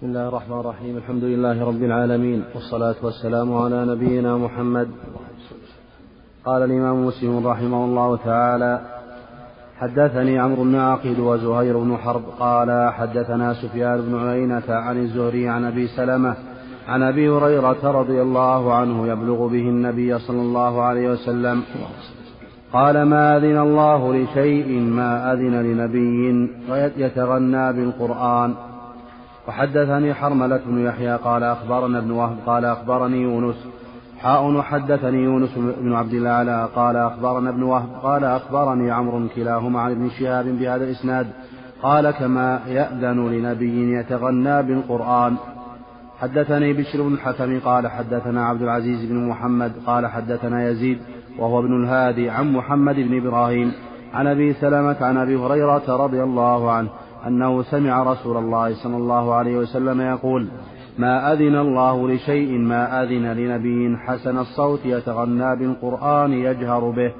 بسم الله الرحمن الرحيم. الحمد لله رب العالمين. والصلاة والسلام على نبينا محمد. قال الإمام مسلم رحمه الله تعالى حدثني عمرو بن عقيل وزهير بن حرب قال حدثنا سفيان بن عيينة عن الزهري عن أبي سلمة عن أبي هريرة رضي الله عنه يبلغ به النبي صلى الله عليه وسلم قال ما أذن الله لشيء ما أذن لنبي يتغنى بالقرآن وحدثني حرملة بن يحيى قال أخبرنا ابن وهب قال أخبرني يونس. حاء وحدثني يونس بن عبد الأعلى قال أخبرنا ابن وهب قال أخبرني عمرو كلاهما عن ابن شهاب بهذا الإسناد. قال كما يأذن لنبي يتغنى بالقرآن. حدثني بشر بن الحكم قال حدثنا عبد العزيز بن محمد قال حدثنا يزيد وهو ابن الهادي عن محمد بن إبراهيم. عن أبي سلمة عن أبي هريرة رضي الله عنه أنه سمع رسول الله صلى الله عليه وسلم يقول ما أذن الله لشيء ما أذن لنبي حسن الصوت يتغنى بالقرآن يجهر به.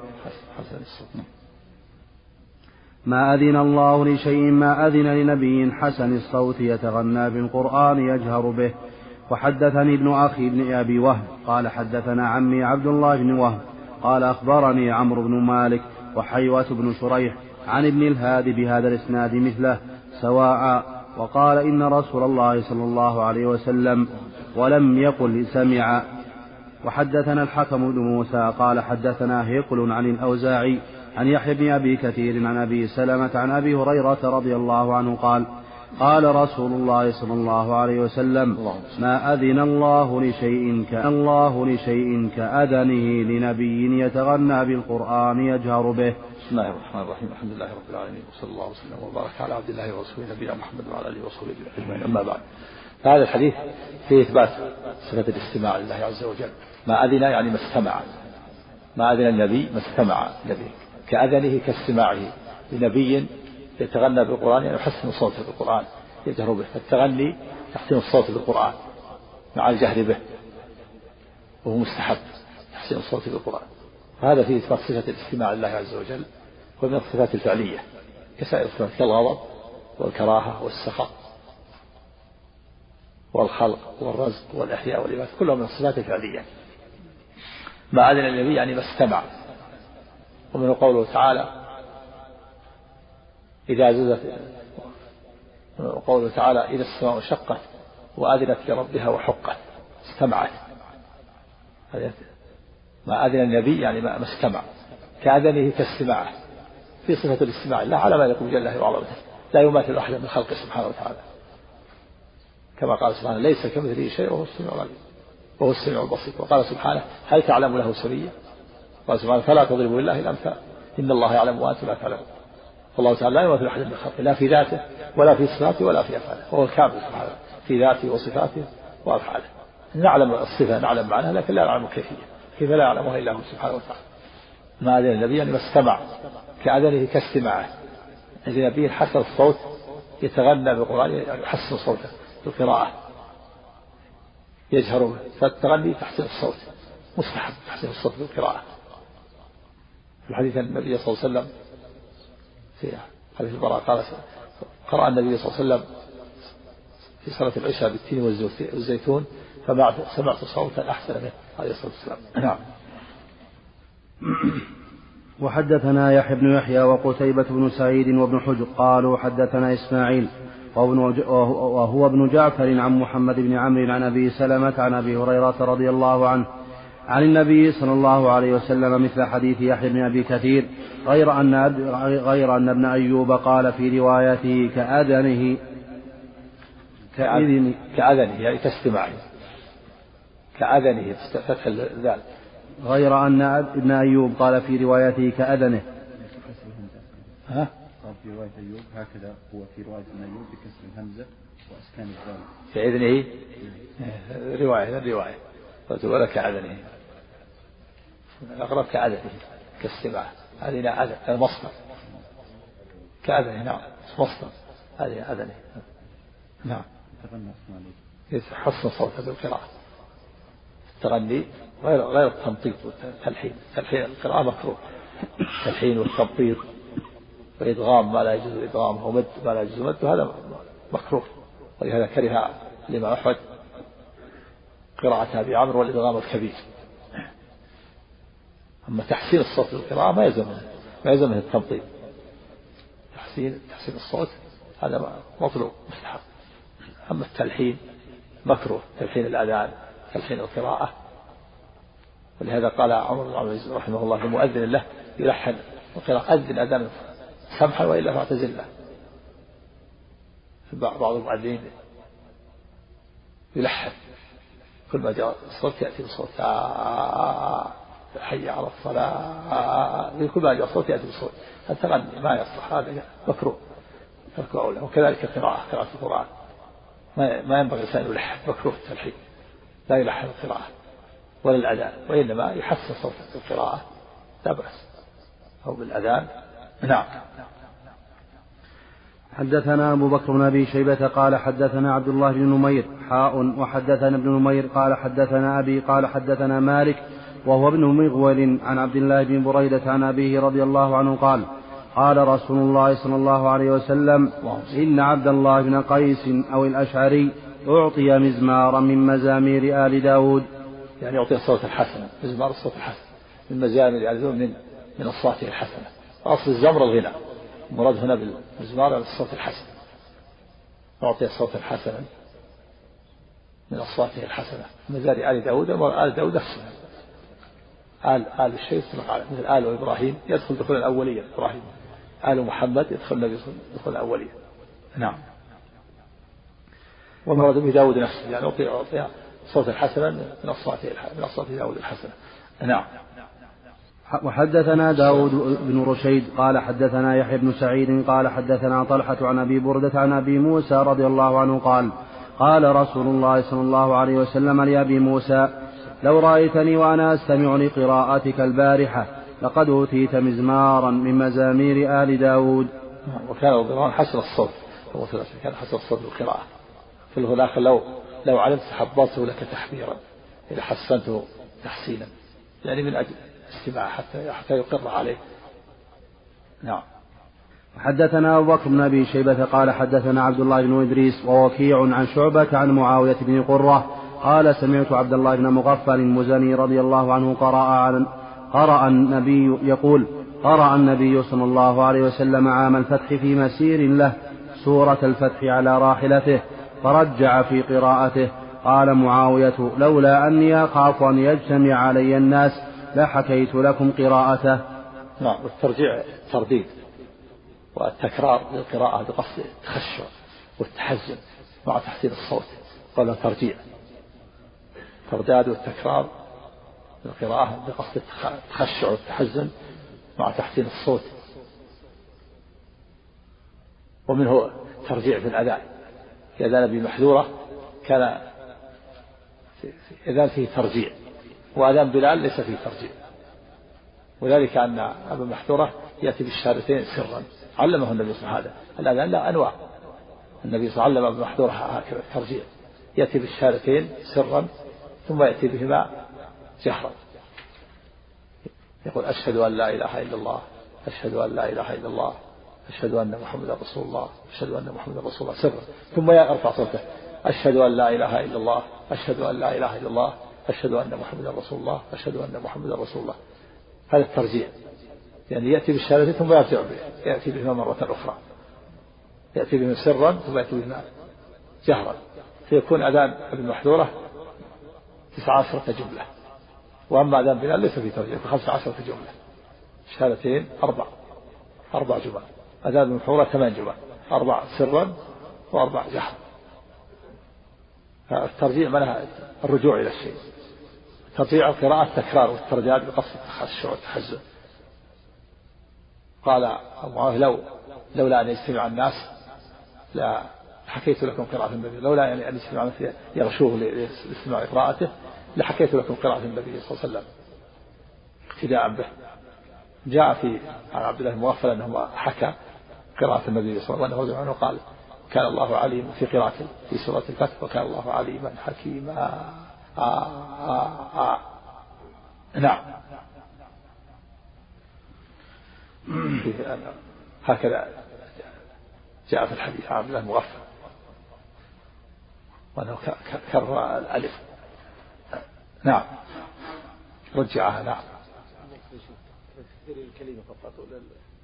ما أذن الله لشيء ما أذن لنبي حسن الصوت يتغنى بالقرآن يجهر به. وحدثني ابن أخي ابن أبي وهب قال حدثنا عمي عبد الله بن وهب قال أخبرني عمرو بن مالك وحيوة بن شريح عن ابن الهادي بهذا الإسناد مثله سواء وقال إن رسول الله صلى الله عليه وسلم ولم يقل سمع. وحدثنا الحكم بن موسى قال حدثنا هيقل عن الأوزاعي عن يحيى بن أبي كثير عن أبي سلمة عن أبي هريرة رضي الله عنه قال قال رسول الله صلى الله عليه وسلم ما أذن الله لشيء الله لشيء كأذنه لنبي يتغنى بالقرآن يجهر به. بسم الله الرحمن الرحيم الحمد لله رب العالمين وصلى الله وسلم وبارك على عبد الله ورسوله نبينا محمد وعلى آله وصحبه أجمعين أما بعد. فهذا الحديث فيه إثبات صفة الاستماع لله عز وجل. ما أذن يعني ما استمع. ما أذن النبي ما استمع النبي. كأذنه كاستماعه لنبي يتغنى بالقرآن يعني يحسن صوته بالقران يجهر به. فالتغني تحسين الصوت بالقران مع الجهر به وهو مستحب تحسين الصوت بالقران هذا فيه إثبات صفة الاستماع لله عز وجل ومن الصفات الفعلية كسائر الصفات كالغضب والكراهة والسخط والخلق والرزق والإحياء والإماتة كلهم من الصفات الفعلية. ما أذن النبي يعني ما استمع. ومن قوله تعالى إذا زلزت وقوله تعالى إذا السماء شقت وأذنت لربها وحقت استمعت. ما أذن النبي يعني ما استمع. كأذنه كاستماعه في صفة الاستماع. لا على ما يقول جل وعظمته لا يماثل أحدا من خلقه سبحانه وتعالى. كما قال سبحانه ليس كمثله شيء وهو السميع العليم. وهو السميع البصير. وقال سبحانه هل تعلم له سميا؟ قال سبحانه فلا تضربوا لله الأمثال. إن الله يعلم وأنتم لا تعلمون. فالله تعالى لا يماثل أحدا من خلقه لا في ذاته ولا في صفاته ولا في أفعاله وهو الكامل سبحانه في ذاته وصفاته وأفعاله. نعلم الصفة نعلم معناها لكن لا نعلم الكيفية كيف لا يعلمها إلا هو سبحانه وتعالى. ما أذن النبي يعني ما استمع كأذنه كاستماعه أذن النبي حسن الصوت يتغنى بالقرآن يحسن صوته بالقراءة. يجهر فالتغني تحسين الصوت. مستحب تحسين الصوت بالقراءة. في الحديث النبي صلى الله عليه وسلم في حديث البراء. قال قرأ النبي صلى الله عليه وسلم في صلاة العشاء بالتين والزيتون فما سمعت صوتا أحسن منه عليه الصلاة والسلام. نعم. وحدثنا يحيى بن يحيى وقتيبة بن سعيد وابن حجر قالوا حدثنا إسماعيل وهو ابن جعفر عن محمد بن عمرو عن أبي سلمة عن أبي هريرة رضي الله عنه عن النبي صلى الله عليه وسلم مثل حديث يحيى بن أبي كثير غير أن غير أن ابن أيوب قال في روايته كأذنه كأذن كأذنه يعني كاستماعه كأذنه فتح الذال. غير أن ابن أيوب قال في روايته كأذنه. ها؟ قال في رواية أيوب هكذا هو في رواية ابن أيوب بكسر الهمزة وأسكان الذال. في إذنه رواية رواية. قلت ولا كأذنه الأقرب كأذنه كاستماع. هذه لا أذن المصدر. كأذنه نعم مصدر. هذه أذنه نعم. حسن صوته بالقراءة التغني غير غير التنطيط والتلحين. تلحين القراءة مكروه. التلحين والتنطيط. وإدغام ما لا يجوز إدغامه ومد ما لا يجوز مده هذا مكروه. ولهذا كره الإمام أحمد قراءة أبي عمرو والإدغام الكبير. أما تحسين الصوت بالقراءة ما يلزم ما يلزمه التمطيط تحسين تحسين الصوت هذا مطلوب مستحب. أما التلحين مكروه تلحين الأذان تلحين القراءة. ولهذا قال عمر بن عبد العزيز رحمه الله لمؤذن له يلحن القراءة أذن أذان سمحا وإلا فاعتزل له. بعض المؤذنين يلحن كل ما جاء الصوت يأتي بصوت حي على الصلاة. كل ما جاء الصوت يأتي بصوت. التغني ما يصلح. هذا مكروه. ترك أولى وكذلك القراءة قراءة القرآن. ما ينبغي الإنسان يلحن مكروه التلحين. لا يلحن القراءة ولا الأذان وإنما يحسن صوت القراءة. لا بأس. أو بالأذان. نعم. حدثنا أبو بكر بن أبي شيبة قال حدثنا عبد الله بن نمير حاء وحدثنا ابن نمير قال حدثنا أبي قال حدثنا مالك وهو ابن مغول عن عبد الله بن بريدة عن أبيه رضي الله عنه قال قال رسول الله صلى الله عليه وسلم إن عبد الله بن قيس أو الأشعري أعطي مزمارا من مزامير آل داود. يعني أعطي الصوت الحسنة مزمار الصوت الحسن من مزامير آل داود من من أصواته الحسنة. أصل الزمر الغنى المراد هنا بالمزمار الصوت الحسن. أعطي الصوت الحسن من أصواته الحسنة. مزار آل داود آل داود نفسه آل آل الشيء يطلق على مثل آل إبراهيم يدخل دخول الأولية إبراهيم. آل محمد يدخل النبي دخول الأولية. نعم. والمراد به داود نفسه يعني أعطي أعطي صوتا حسنا من أصوات من أصوات داود الحسنة. نعم. وحدثنا داود بن رشيد قال حدثنا يحيى بن سعيد قال حدثنا طلحة عن أبي بردة عن أبي موسى رضي الله عنه قال قال رسول الله صلى الله عليه وسلم لأبي موسى لو رأيتني وأنا أستمع لقراءتك البارحة لقد أوتيت مزمارا من مزامير آل داود. وكان رضي حسن الصوت كان حسن الصوت بالقراءة. في الآخر لو لو علمت حبرته لك تحبيرا إذا حسنته تحسينا. يعني من أجل استماع حتى حتى يقر عليه. نعم. حدثنا أبو بكر بن أبي شيبة قال حدثنا عبد الله بن إدريس ووكيع عن شعبة عن معاوية بن قرة قال سمعت عبد الله بن مغفل المزني رضي الله عنه قرأ عن قرأ النبي يقول قرأ النبي صلى الله عليه وسلم عام الفتح في مسير له سورة الفتح على راحلته فرجع في قراءته. قال معاوية لولا أني أخاف أن يجتمع علي الناس لحكيت لكم قراءته. نعم والترجيع ترديد والتكرار للقراءة بقصد التخشع والتحزن مع تحسين الصوت قال ترجيع الترداد والتكرار القراءة بقصد التخشع والتحزن مع تحسين الصوت. ومنه ترجيع في الأذان. في أذان أبي محذورة كان أذان فيه ترجيع. وأذان بلال ليس فيه ترجيع. وذلك أن أبا محذورة يأتي بالشهادتين سرا. علمه النبي صلى الله عليه وسلم هذا. الأذان لا أنواع. النبي صلى الله عليه وسلم علم أبا محذورة هكذا الترجيع يأتي بالشهادتين سرا. ثم يأتي بهما جهرا. يقول أشهد أن لا إله إلا الله أشهد أن لا إله إلا الله أشهد أن محمدا رسول الله أشهد أن محمدا رسول الله سرا ثم يرفع صوته. أشهد أن لا إله إلا الله أشهد أن لا إله إلا الله أشهد أن محمدا رسول الله أشهد أن محمدا رسول الله. هذا الترجيع يعني يأتي بالشهادة ثم يرجع به. يأتي بهما مرة أخرى. يأتي بهما سرا ثم يأتي بهما جهرا. فيكون أذان ابن محذورة تسع عشرة جملة. وأما أذان بلال ليس في ترجمة خمس عشرة جملة. شهادتين أربع. أربع جمل. أذان بن محورة ثمان جمل. أربع سرا وأربع جهرا الترجيع معناها الرجوع إلى الشيء. ترجيع القراءة التكرار والترداد بقصد التخشع والتحزن. قال أبو لو لولا أن يجتمع الناس لا حكيت لكم قراءة النبي. لولا يعني أن الناس يغشوه لاستماع قراءته لحكيت لكم قراءة النبي صلى الله عليه وسلم. اقتداء به. جاء في عن عبد الله المغفل أنه حكى قراءة النبي صلى الله عليه وسلم قال كان الله عليم في قراءة في سورة الفتح وكان الله عليما حكيما. آه آه آه. نعم. هكذا جاء في الحديث عن عبد الله المغفل وأنه كرر الألف. نعم. رجعها نعم. الكلمة فقط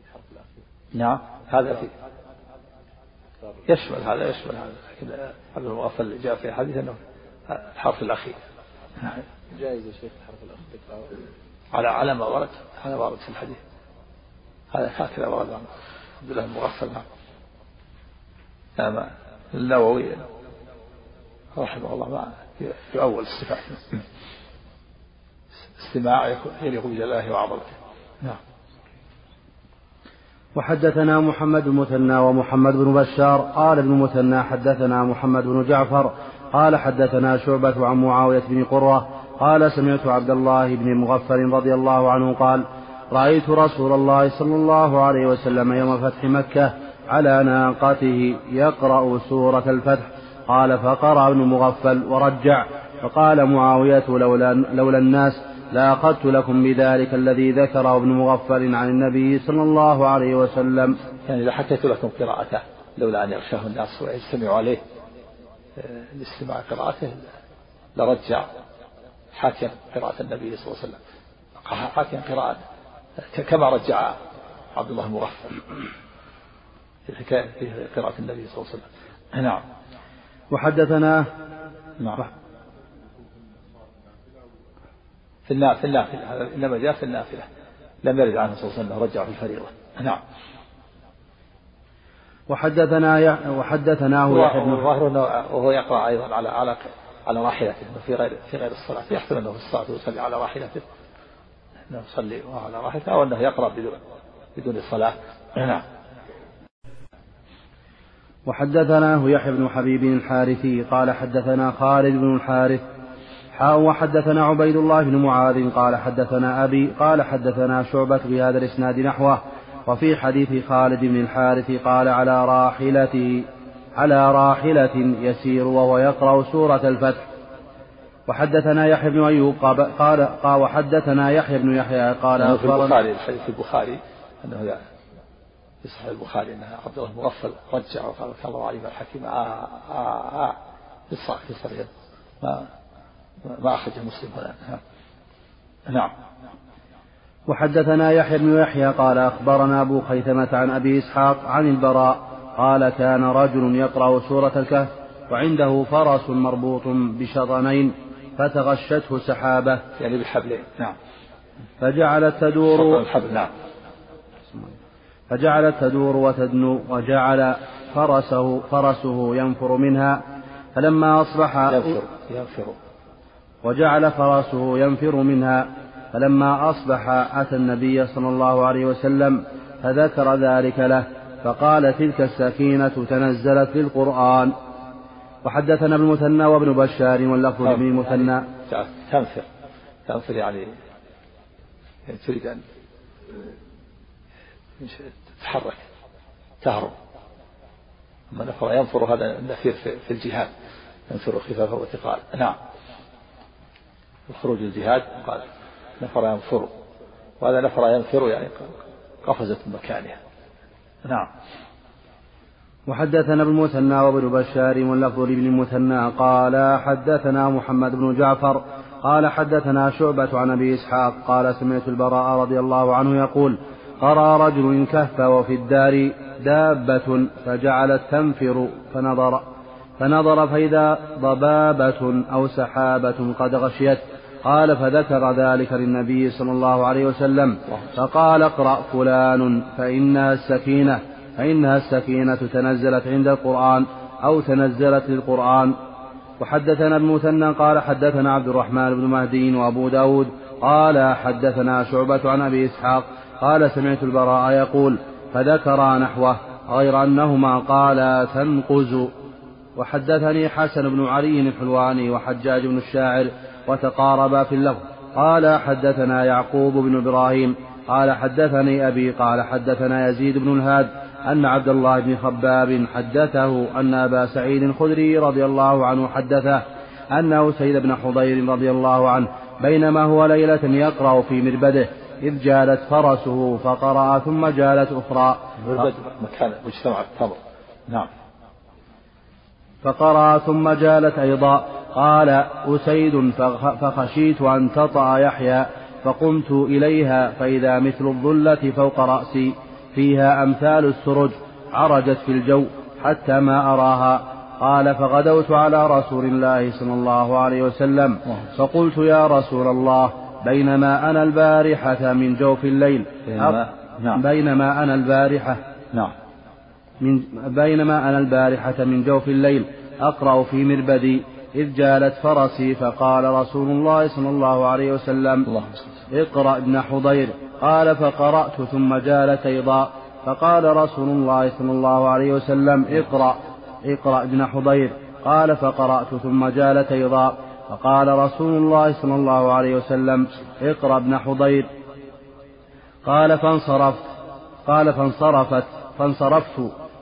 الحرف الأخير نعم. هذا في يشمل هذا يشمل هذا. لكن هذا المغفل جاء في حديث أنه الحرف الأخير. نعم. جائز يا شيخ الحرف الأخير. على على ما ورد على ما ورد في الحديث. هذا هكذا ورد عن عبد الله المغفل نعم. نعم. النووي. رحمه الله ما يؤول الصفات. استماع يليق بجلاله وعظمته. نعم. وحدثنا محمد بن مثنى ومحمد بن بشار. قال ابن مثنى حدثنا محمد بن جعفر. قال حدثنا شعبة عن معاوية بن قرة. قال سمعت عبد الله بن مغفل رضي الله عنه قال رأيت رسول الله صلى الله عليه وسلم يوم فتح مكة على ناقته يقرأ سورة الفتح. قال فقرأ ابن مغفل ورجع فقال معاوية لولا, لولا الناس لأخذت لكم بذلك الذي ذكره ابن مغفل عن النبي صلى الله عليه وسلم. يعني لحكيت لكم قراءته لولا أن يغشاه الناس ويجتمعوا عليه آه، لاستماع قراءته لرجع حاكم قراءة النبي صلى الله عليه وسلم. حاكم قراءة كما رجع عبد الله المغفل في قراءة النبي صلى الله عليه وسلم. نعم. وحدثنا نعم. في النافلة في النافلة هذا إنما جاء في النافلة. لم يرد عنه صلى الله عليه وسلم رجع في الفريضة. نعم. وحدثنا. وحدثناه يحيى بن وهو يقرأ أيضا على على على راحلته في غير في غير الصلاة. يحتمل أنه في الصلاة يصلي على راحلته. أنه يصلي على راحلته أو أنه يقرأ بدون بدون الصلاة. نعم. وحدثناه يحيى بن حبيب الحارثي قال حدثنا خالد بن الحارث حاء وحدثنا عبيد الله بن معاذ قال حدثنا أبي قال حدثنا شعبة بهذا الإسناد نحوه وفي حديث خالد بن الحارث قال على راحلته على راحلة يسير وهو يقرأ سورة الفتح وحدثنا يحيى بن أيوب قال قال وحدثنا يحيى بن يحيى قال في البخاري الحديث البخاري أنه في صحيح البخاري أن عبد الله المغفل رجع وقال كان الله عليم الحكيم آه آه آه في الصحيح في الصحيح. ما ما أخرجه مسلم هنا. نعم. وحدثنا يحيى بن يحيى قال أخبرنا أبو خيثمة عن أبي إسحاق عن البراء قال كان رجل يقرأ سورة الكهف وعنده فرس مربوط بشطنين فتغشته سحابة. يعني بحبلين نعم. فجعلت تدور الحبل نعم. فجعلت تدور وتدنو وجعل فرسه فرسه ينفر منها فلما أصبح ينفر ينفر. وجعل فرسه ينفر منها فلما أصبح أتى النبي صلى الله عليه وسلم فذكر ذلك له فقال تلك السكينة تنزلت للقرآن وحدثنا ابن المثنى وابن بشار واللفظ ابن المثنى تنفر تنفر يعني تريد أن تتحرك تهرب. أما نفر ينفر هذا النفير في الجهاد ينفر خفافا وثقال نعم. الخروج الجهاد قال نفر ينفر. وهذا نفر ينفر يعني قفزت من مكانها. نعم. وحدثنا ابن المثنى وابن بشار واللفظ لابن المثنى قال حدثنا محمد بن جعفر قال حدثنا شعبة عن أبي إسحاق قال سمعت البراء رضي الله عنه يقول قرأ رجل كهف وفي الدار دابة فجعلت تنفر فنظر فنظر فإذا ضبابة أو سحابة قد غشيت قال فذكر ذلك للنبي صلى الله عليه وسلم فقال اقرأ فلان فإنها السكينة فإنها السكينة تنزلت عند القرآن أو تنزلت للقرآن. وحدثنا ابن مثنى قال حدثنا عبد الرحمن بن مهدي وأبو داود قال حدثنا شعبة عن أبي إسحاق قال سمعت البراء يقول فذكر نحوه غير أنهما قالا تنقز. وحدثني حسن بن علي الحلواني وحجاج بن الشاعر وتقاربا في اللفظ. قال حدثنا يعقوب بن إبراهيم. قال حدثني أبي. قال حدثنا يزيد بن الهاد أن عبد الله بن خباب حدثه أن أبا سعيد الخدري رضي الله عنه حدثه أنه سيد بن حضير رضي الله عنه بينما هو ليلة يقرأ في مربده. إذ جالت فرسه فقرأ ثم جالت أخرى. مكان مجتمع التمر. نعم. فقرأ ثم جالت أيضا. قال أسيد فخشيت أن تطأ يحيى فقمت إليها فإذا مثل الظلة فوق رأسي. فيها أمثال السرج عرجت في الجو حتى ما أراها. قال فغدوت على رسول الله صلى الله عليه وسلم. فقلت يا رسول الله بينما أنا البارحة من جوف الليل. بينما, نعم. بينما أنا البارحة نعم. من بينما أنا البارحة من جوف الليل. أقرأ في مربدي إذ جالت فرسي فقال رسول الله صلى الله عليه وسلم الله اقرأ ابن حضير. قال فقرأت ثم جالت أيضا. فقال رسول الله صلى الله عليه وسلم اقرأ اقرأ ابن حضير. قال فقرأت ثم جالت أيضا. فقال رسول الله صلى الله عليه وسلم اقرأ ابن حضير. قال فانصرفت. قال فانصرفت. فانصرفت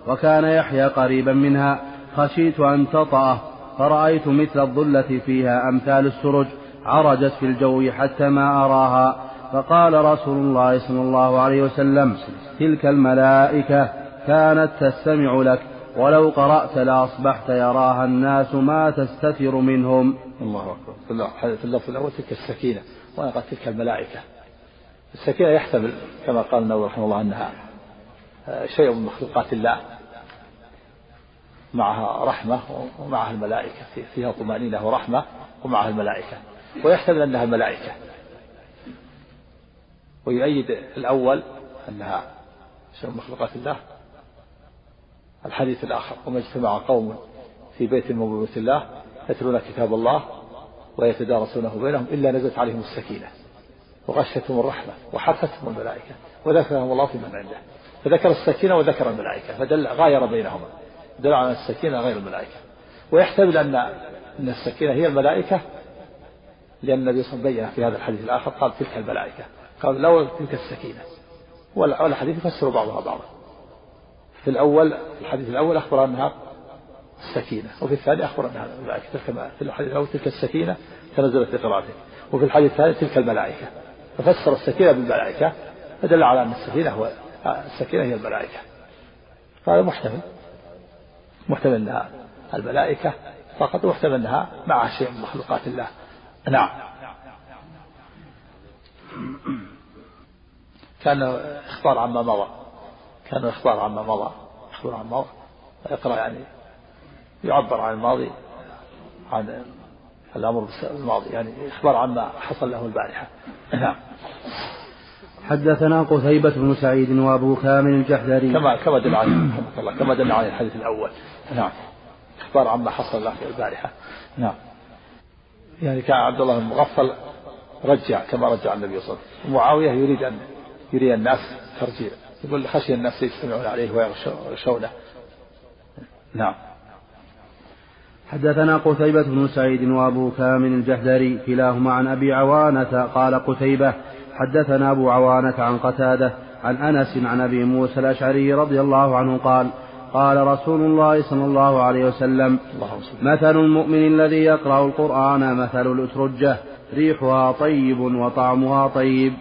وكان يحيى قريبا منها. خشيت أن تطأه فرأيت مثل الظلة فيها أمثال السرج عرجت في الجو حتى ما أراها. فقال رسول الله صلى الله عليه وسلم تلك الملائكة كانت تستمع لك ولو قرأت لأصبحت يراها الناس ما تستتر منهم. الله أكبر. في اللفظ الأول تلك السكينة. وأنا قال تلك الملائكة. السكينة يحتمل كما قال النووي رحمه الله أنها شيء من مخلوقات الله. معها رحمة ومعها الملائكة. فيها طمأنينة ورحمة ومعها الملائكة. ويحتمل أنها الملائكة ويؤيد الأول أنها شيء من مخلوقات الله. الحديث الآخر وما اجتمع قوم في بيت من بيوت الله. يتلون كتاب الله ويتدارسونه بينهم إلا نزلت عليهم السكينة وغشتهم الرحمة وحفتهم الملائكة وذكرهم الله في من عنده. فذكر السكينة وذكر الملائكة فدل غاير بينهما. دل على السكينة غير الملائكة. ويحتمل أن أن السكينة هي الملائكة لأن النبي صلى الله عليه وسلم بين في هذا الحديث الآخر قال تلك الملائكة. قال لو تلك السكينة. والحديث يفسر بعضها بعضا. في الأول في الحديث الأول أخبر أنها السكينة وفي الثاني أخبر أنها الملائكة في الحديث الأول تلك السكينة تنزلت لقراءته. وفي الحديث الثاني تلك الملائكة. ففسر السكينة بالملائكة فدل على أن السكينة هو السكينة هي الملائكة. فهذا محتمل. محتمل أنها الملائكة فقط محتمل أنها مع شيء من مخلوقات الله. نعم. كان إخبار عما مضى. كان إخبار عما مضى. إخبار عما مضى. اقرأ يعني يعبر عن الماضي عن الأمر الماضي يعني إخبار عما حصل له البارحة. نعم. حدثنا قتيبة بن سعيد وأبو كامل الجحدري. كما كما دل عليه كما دل عليه الحديث الأول. نعم. إخبار عما حصل له البارحة. نعم. يعني كان عبد الله بن مغفل رجع كما رجع النبي صلى الله عليه وسلم. معاوية يريد أن يري الناس ترجيع. يقول خشي الناس يجتمعون عليه ويغشونه نعم. حدثنا قتيبة بن سعيد وأبو كامل الجهدري كلاهما عن أبي عوانة قال قتيبة حدثنا أبو عوانة عن قتادة عن أنس عن أبي موسى الأشعري رضي الله عنه قال قال رسول الله صلى الله عليه وسلم مثل المؤمن الذي يقرأ القرآن مثل الأترجة ريحها طيب وطعمها طيب.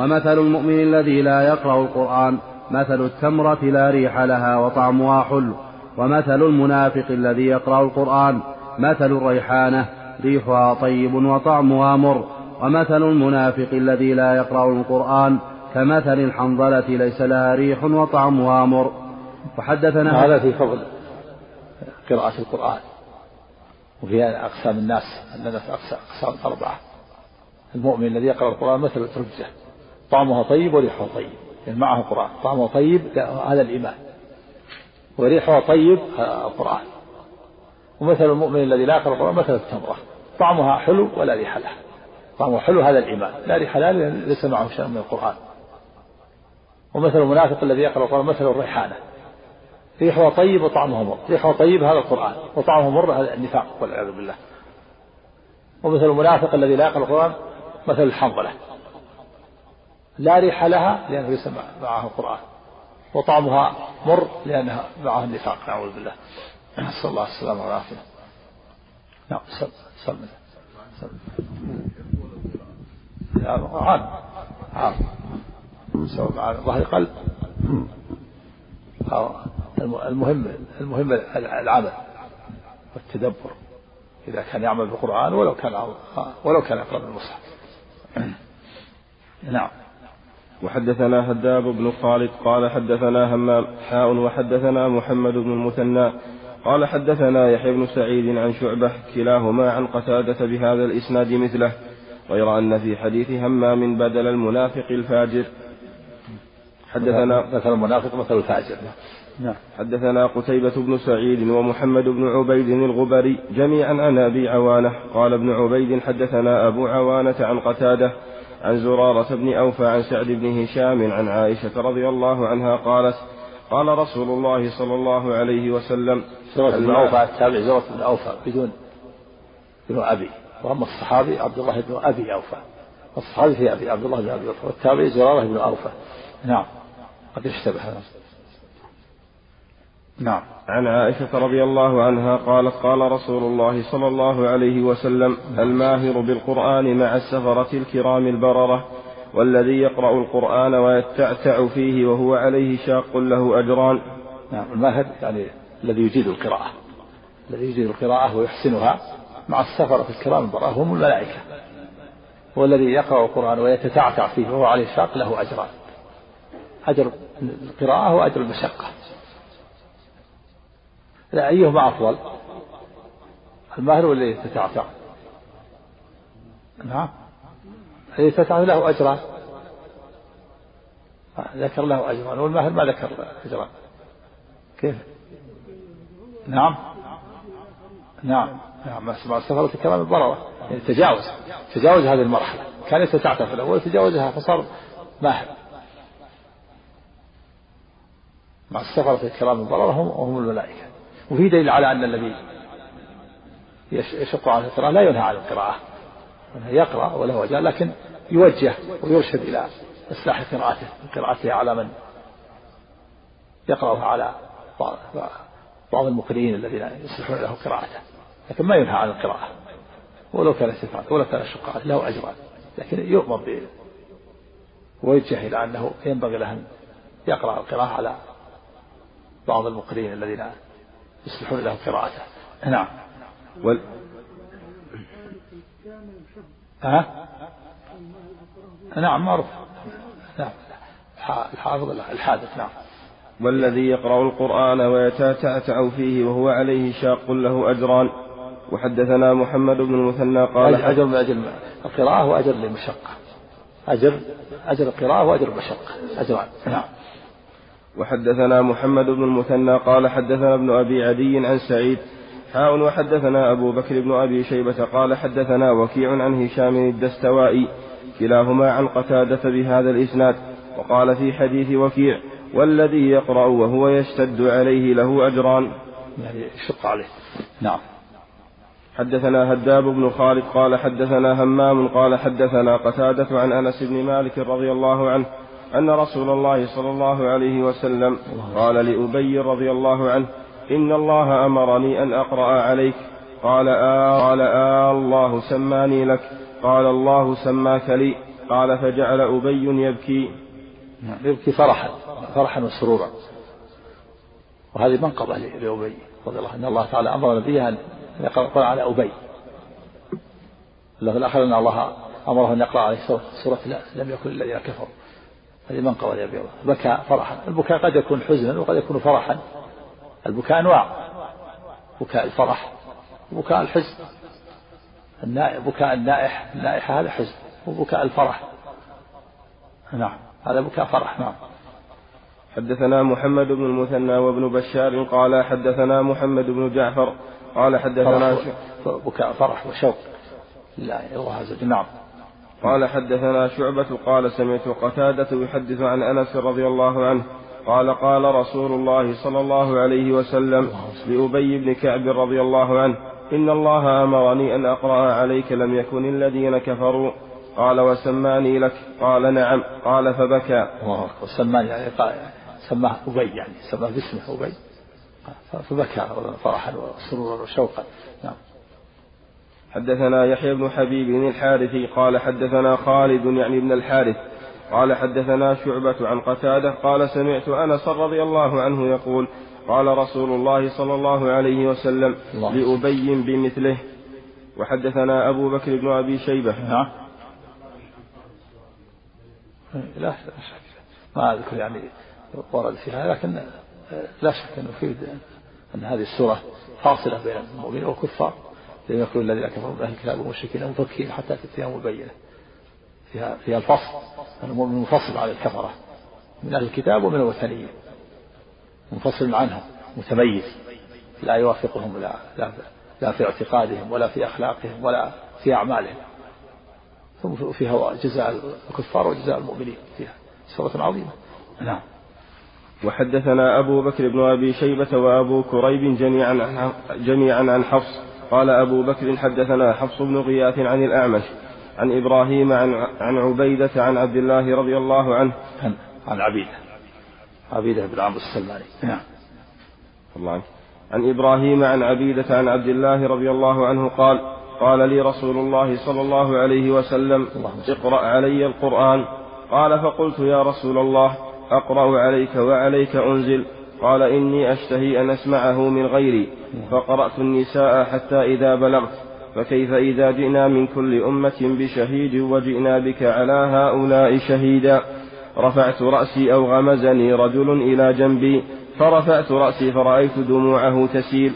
ومثل المؤمن الذي لا يقرأ القرآن مثل التمرة لا ريح لها وطعمها حلو. ومثل المنافق الذي يقرأ القرآن مثل الريحانة ريحها طيب وطعمها مر. ومثل المنافق الذي لا يقرأ القرآن كمثل الحنظلة ليس لها ريح وطعمها مر. وحدثنا هذا في فضل قراءة القرآن وفي أقسام الناس أننا في أقسام أربعة. المؤمن الذي يقرأ القرآن مثل الترجة طعمها طيب وريحها طيب يعني معه قرآن طعمه طيب هذا الإيمان. وريحها طيب القرآن ومثل المؤمن الذي لا يقرأ القرآن مثل التمرة. طعمها حلو ولا ريح لها طعمه حلو هذا الإيمان. لا ريح لها ليس معه شيء من القرآن. ومثل المنافق الذي يقرأ القرآن مثل الريحانة. ريحها طيب وطعمها مر. ريحها طيب هذا القرآن. وطعمه مر هذا النفاق والعياذ بالله. ومثل المنافق الذي لا يقرأ القرآن مثل الحنظلة. لا ريح لها لأنه ليس معها القرآن. وطعمها مر لأنها معها النفاق نعوذ بالله. نسأل الله السلامة والعافية نعم سل سل سل عام عام. سواء مع ظهر قلب. المهم المهم العمل والتدبر إذا كان يعمل بالقرآن ولو كان ولو كان يقرأ بالمصحف نعم. وحدثنا هداب بن خالد قال حدثنا همام حاء وحدثنا محمد بن المثنى قال حدثنا يحيى بن سعيد عن شعبة كلاهما عن قتادة بهذا الإسناد مثله غير أن في حديث همام بدل المنافق الفاجر. حدثنا مثل المنافق مثل الفاجر. نعم. حدثنا قتيبة بن سعيد ومحمد بن عبيد الغبري جميعا عن أبي عوانة. قال ابن عبيد حدثنا أبو عوانة عن قتادة عن زرارة بن أوفى عن سعد بن هشام عن عائشة رضي الله عنها قالت قال رسول الله صلى الله عليه وسلم زرارة بن أوفى التابع زرارة بن أوفى بدون بدون أبي. وأما الصحابي عبد الله بن أبي أوفى. الصحابي في أبي عبد الله بن أبي أوفى. والتابعي زرارة بن أوفى. نعم. قد اشتبه. هذا نعم. عن عائشة رضي الله عنها قالت قال رسول الله صلى الله عليه وسلم الماهر بالقرآن مع السفرة الكرام البررة والذي يقرأ القرآن ويتعتع فيه وهو عليه شاق له أجران. نعم. الماهر يعني الذي يجيد القراءة. الذي يجيد القراءة ويحسنها مع السفرة الكرام البررة هم الملائكة. والذي يقرأ القرآن ويتتعتع فيه وهو عليه شاق له أجران. أجر القراءة وأجر المشقة. لا أيهما أفضل؟ الماهر ولا يتتعتع نعم. الذي يتتعتع له أجران. ذكر له أجران والماهر ما ذكر أجران. كيف؟ نعم. نعم. نعم مع سفرة الكلام البررة يعني تجاوز. تجاوز هذه المرحلة. كان يتتعتع في الأول تجاوزها فصار ماهر. مع السفرة الكرام البررة هم الملائكة. وفي دليل على أن الذي يشق على القراءة لا ينهى عن القراءة. يقرأ وله وجه لكن يوجه ويرشد إلى إصلاح قراءته قراءته على من؟ يقرأها على بعض المقرئين الذين يصلحون له قراءته لكن ما ينهى عن القراءة. ولو كان استفاد ولو كان الشق له أجران. لكن يؤمر به ويوجه إلى أنه ينبغي له أن يقرأ القراءة على بعض المقرئين الذين يصلحون له قراءته. نعم. وال... ها؟ نعم معروف. نعم الحافظ الحادث نعم. والذي يقرأ القرآن ويتتعتع فيه وهو عليه شاق له أجران. وحدثنا محمد بن المثنى قال أجر من أجل القراءة وأجر للمشقة. أجر أجر القراءة وأجر المشقة. أجران. نعم. وحدثنا محمد بن المثنى قال حدثنا ابن أبي عدي عن سعيد حاء وحدثنا أبو بكر بن أبي شيبة قال حدثنا وكيع عن هشام الدستوائي كلاهما عن قتادة بهذا الإسناد وقال في حديث وكيع والذي يقرأ وهو يشتد عليه له أجران. يعني يشق عليه. نعم. حدثنا هداب بن خالد قال حدثنا همام قال حدثنا قتادة عن أنس بن مالك رضي الله عنه أن رسول الله صلى الله عليه وسلم قال لأبي رضي الله عنه إن الله أمرني أن أقرأ عليك. قال آه قال آه الله سماني لك. قال الله سماك لي. قال فجعل أبي يبكي. يبكي فرحا فرحا وسرورا. وهذه منقبة لأبي رضي الله عنه. أن الله تعالى أمر نبيه أن يقرأ على أبي. له الآخر أن الله أمره أن يقرأ عليه سورة لم يكن الذين كفروا. هذه منقبة لأبي بكى فرحا. البكاء قد يكون حزنا وقد يكون فرحا. البكاء أنواع. بكاء الفرح وبكاء الحزن. النائح بكاء النائح. النائحة هذا حزن وبكاء الفرح. نعم هذا بكاء فرح نعم. حدثنا محمد بن المثنى وابن بشار قال حدثنا محمد بن جعفر قال حدثنا بكاء فرح وشوق. لا الله عز وجل نعم. قال حدثنا شعبة قال سمعت قتادة يحدث عن أنس رضي الله عنه قال قال رسول الله صلى الله عليه وسلم لأبي بن كعب رضي الله عنه إن الله أمرني أن أقرأ عليك لم يكن الذين كفروا قال وسماني لك قال نعم قال فبكى وسماني يعني سماه أبي يعني سماه باسمه أبي فبكى فرحا وسرورا وشوقا حدثنا يحيى بن حبيب بن الحارثي قال حدثنا خالد يعني بن الحارث قال حدثنا شعبة عن قتادة قال سمعت أنس رضي الله عنه يقول قال رسول الله صلى الله عليه وسلم الله. لأبي بمثله. وحدثنا أبو بكر بن أبي شيبة. نعم. لا شك. ما أذكر يعني ورد فيها لكن لا شك أنه يفيد أن هذه السورة فاصلة بين المؤمنين والكفار. لم يكن الذين كفروا من أهل الكتاب والمشركين مفكين حتى تأتيهم البينة. فيها فيها الفصل. المؤمن منفصل عن الكفرة. من أهل الكتاب ومن الوثنيين منفصل عنهم. متميز. لا يوافقهم لا, لا, لا في اعتقادهم ولا في أخلاقهم ولا في أعمالهم. ثم فيها جزاء الكفار وجزاء المؤمنين. فيها سورة عظيمة. نعم. وحدثنا أبو بكر بن أبي شيبة وأبو كريب جميعا عن جميعا عن حفص. قال أبو بكر حدثنا حفص بن غياث عن الأعمش عن إبراهيم عن عن عبيدة عن عبد الله رضي الله عنه. عن عبيدة عبيدة بن عمرو السلماني. نعم. الله عنه عن إبراهيم عن عبيدة عن عبد الله رضي الله عنه قال قال لي رسول الله صلى الله عليه وسلم اقرأ علي القرآن. قال فقلت يا رسول الله أقرأ عليك وعليك أنزل. قال إني أشتهي أن أسمعه من غيري فقرأت النساء حتى إذا بلغت فكيف إذا جئنا من كل أمة بشهيد وجئنا بك على هؤلاء شهيدا؟ رفعت رأسي أو غمزني رجل إلى جنبي فرفعت رأسي فرأيت دموعه تسيل.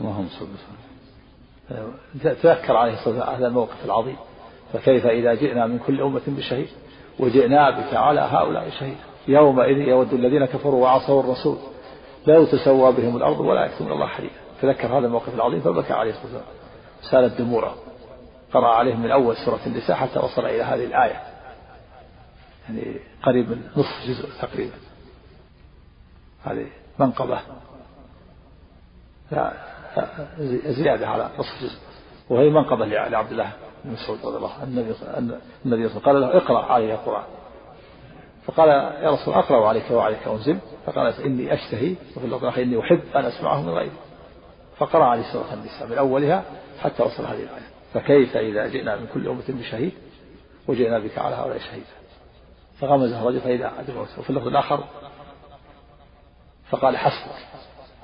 اللهم صل وسلم. تذكر عليه الصلاة والسلام هذا الموقف العظيم. فكيف إذا جئنا من كل أمة بشهيد وجئنا بك على هؤلاء شهيد؟ يومئذ يود الذين كفروا وعصوا الرسول. لا تسوى بهم الأرض ولا يكتمون الله حديثا. تذكر هذا الموقف العظيم فبكى عليه الصلاة والسلام. سالت دموعه قرأ عليهم من أول سورة النساء حتى وصل إلى هذه الآية. يعني قريب من نصف جزء تقريبا. هذه منقبة. لا زيادة على نصف جزء. وهي منقبة لعبد الله بن مسعود رضي الله عنه. النبي النبي قال له اقرأ عليه القرآن. فقال يا رسول أقرأ عليك وعليك أنزل فقال إني أشتهي. وفي اللفظ الآخر إني أحب أن أسمعه من غيري. فقرأ عليه سورة النساء من أولها حتى وصل هذه الآية. فكيف إذا جئنا من كل أمة بشهيد وجئنا بك على هؤلاء شهيدا؟ فغمزه الرجل فإذا أدرك وفي اللفظ الآخر فقال حسبك.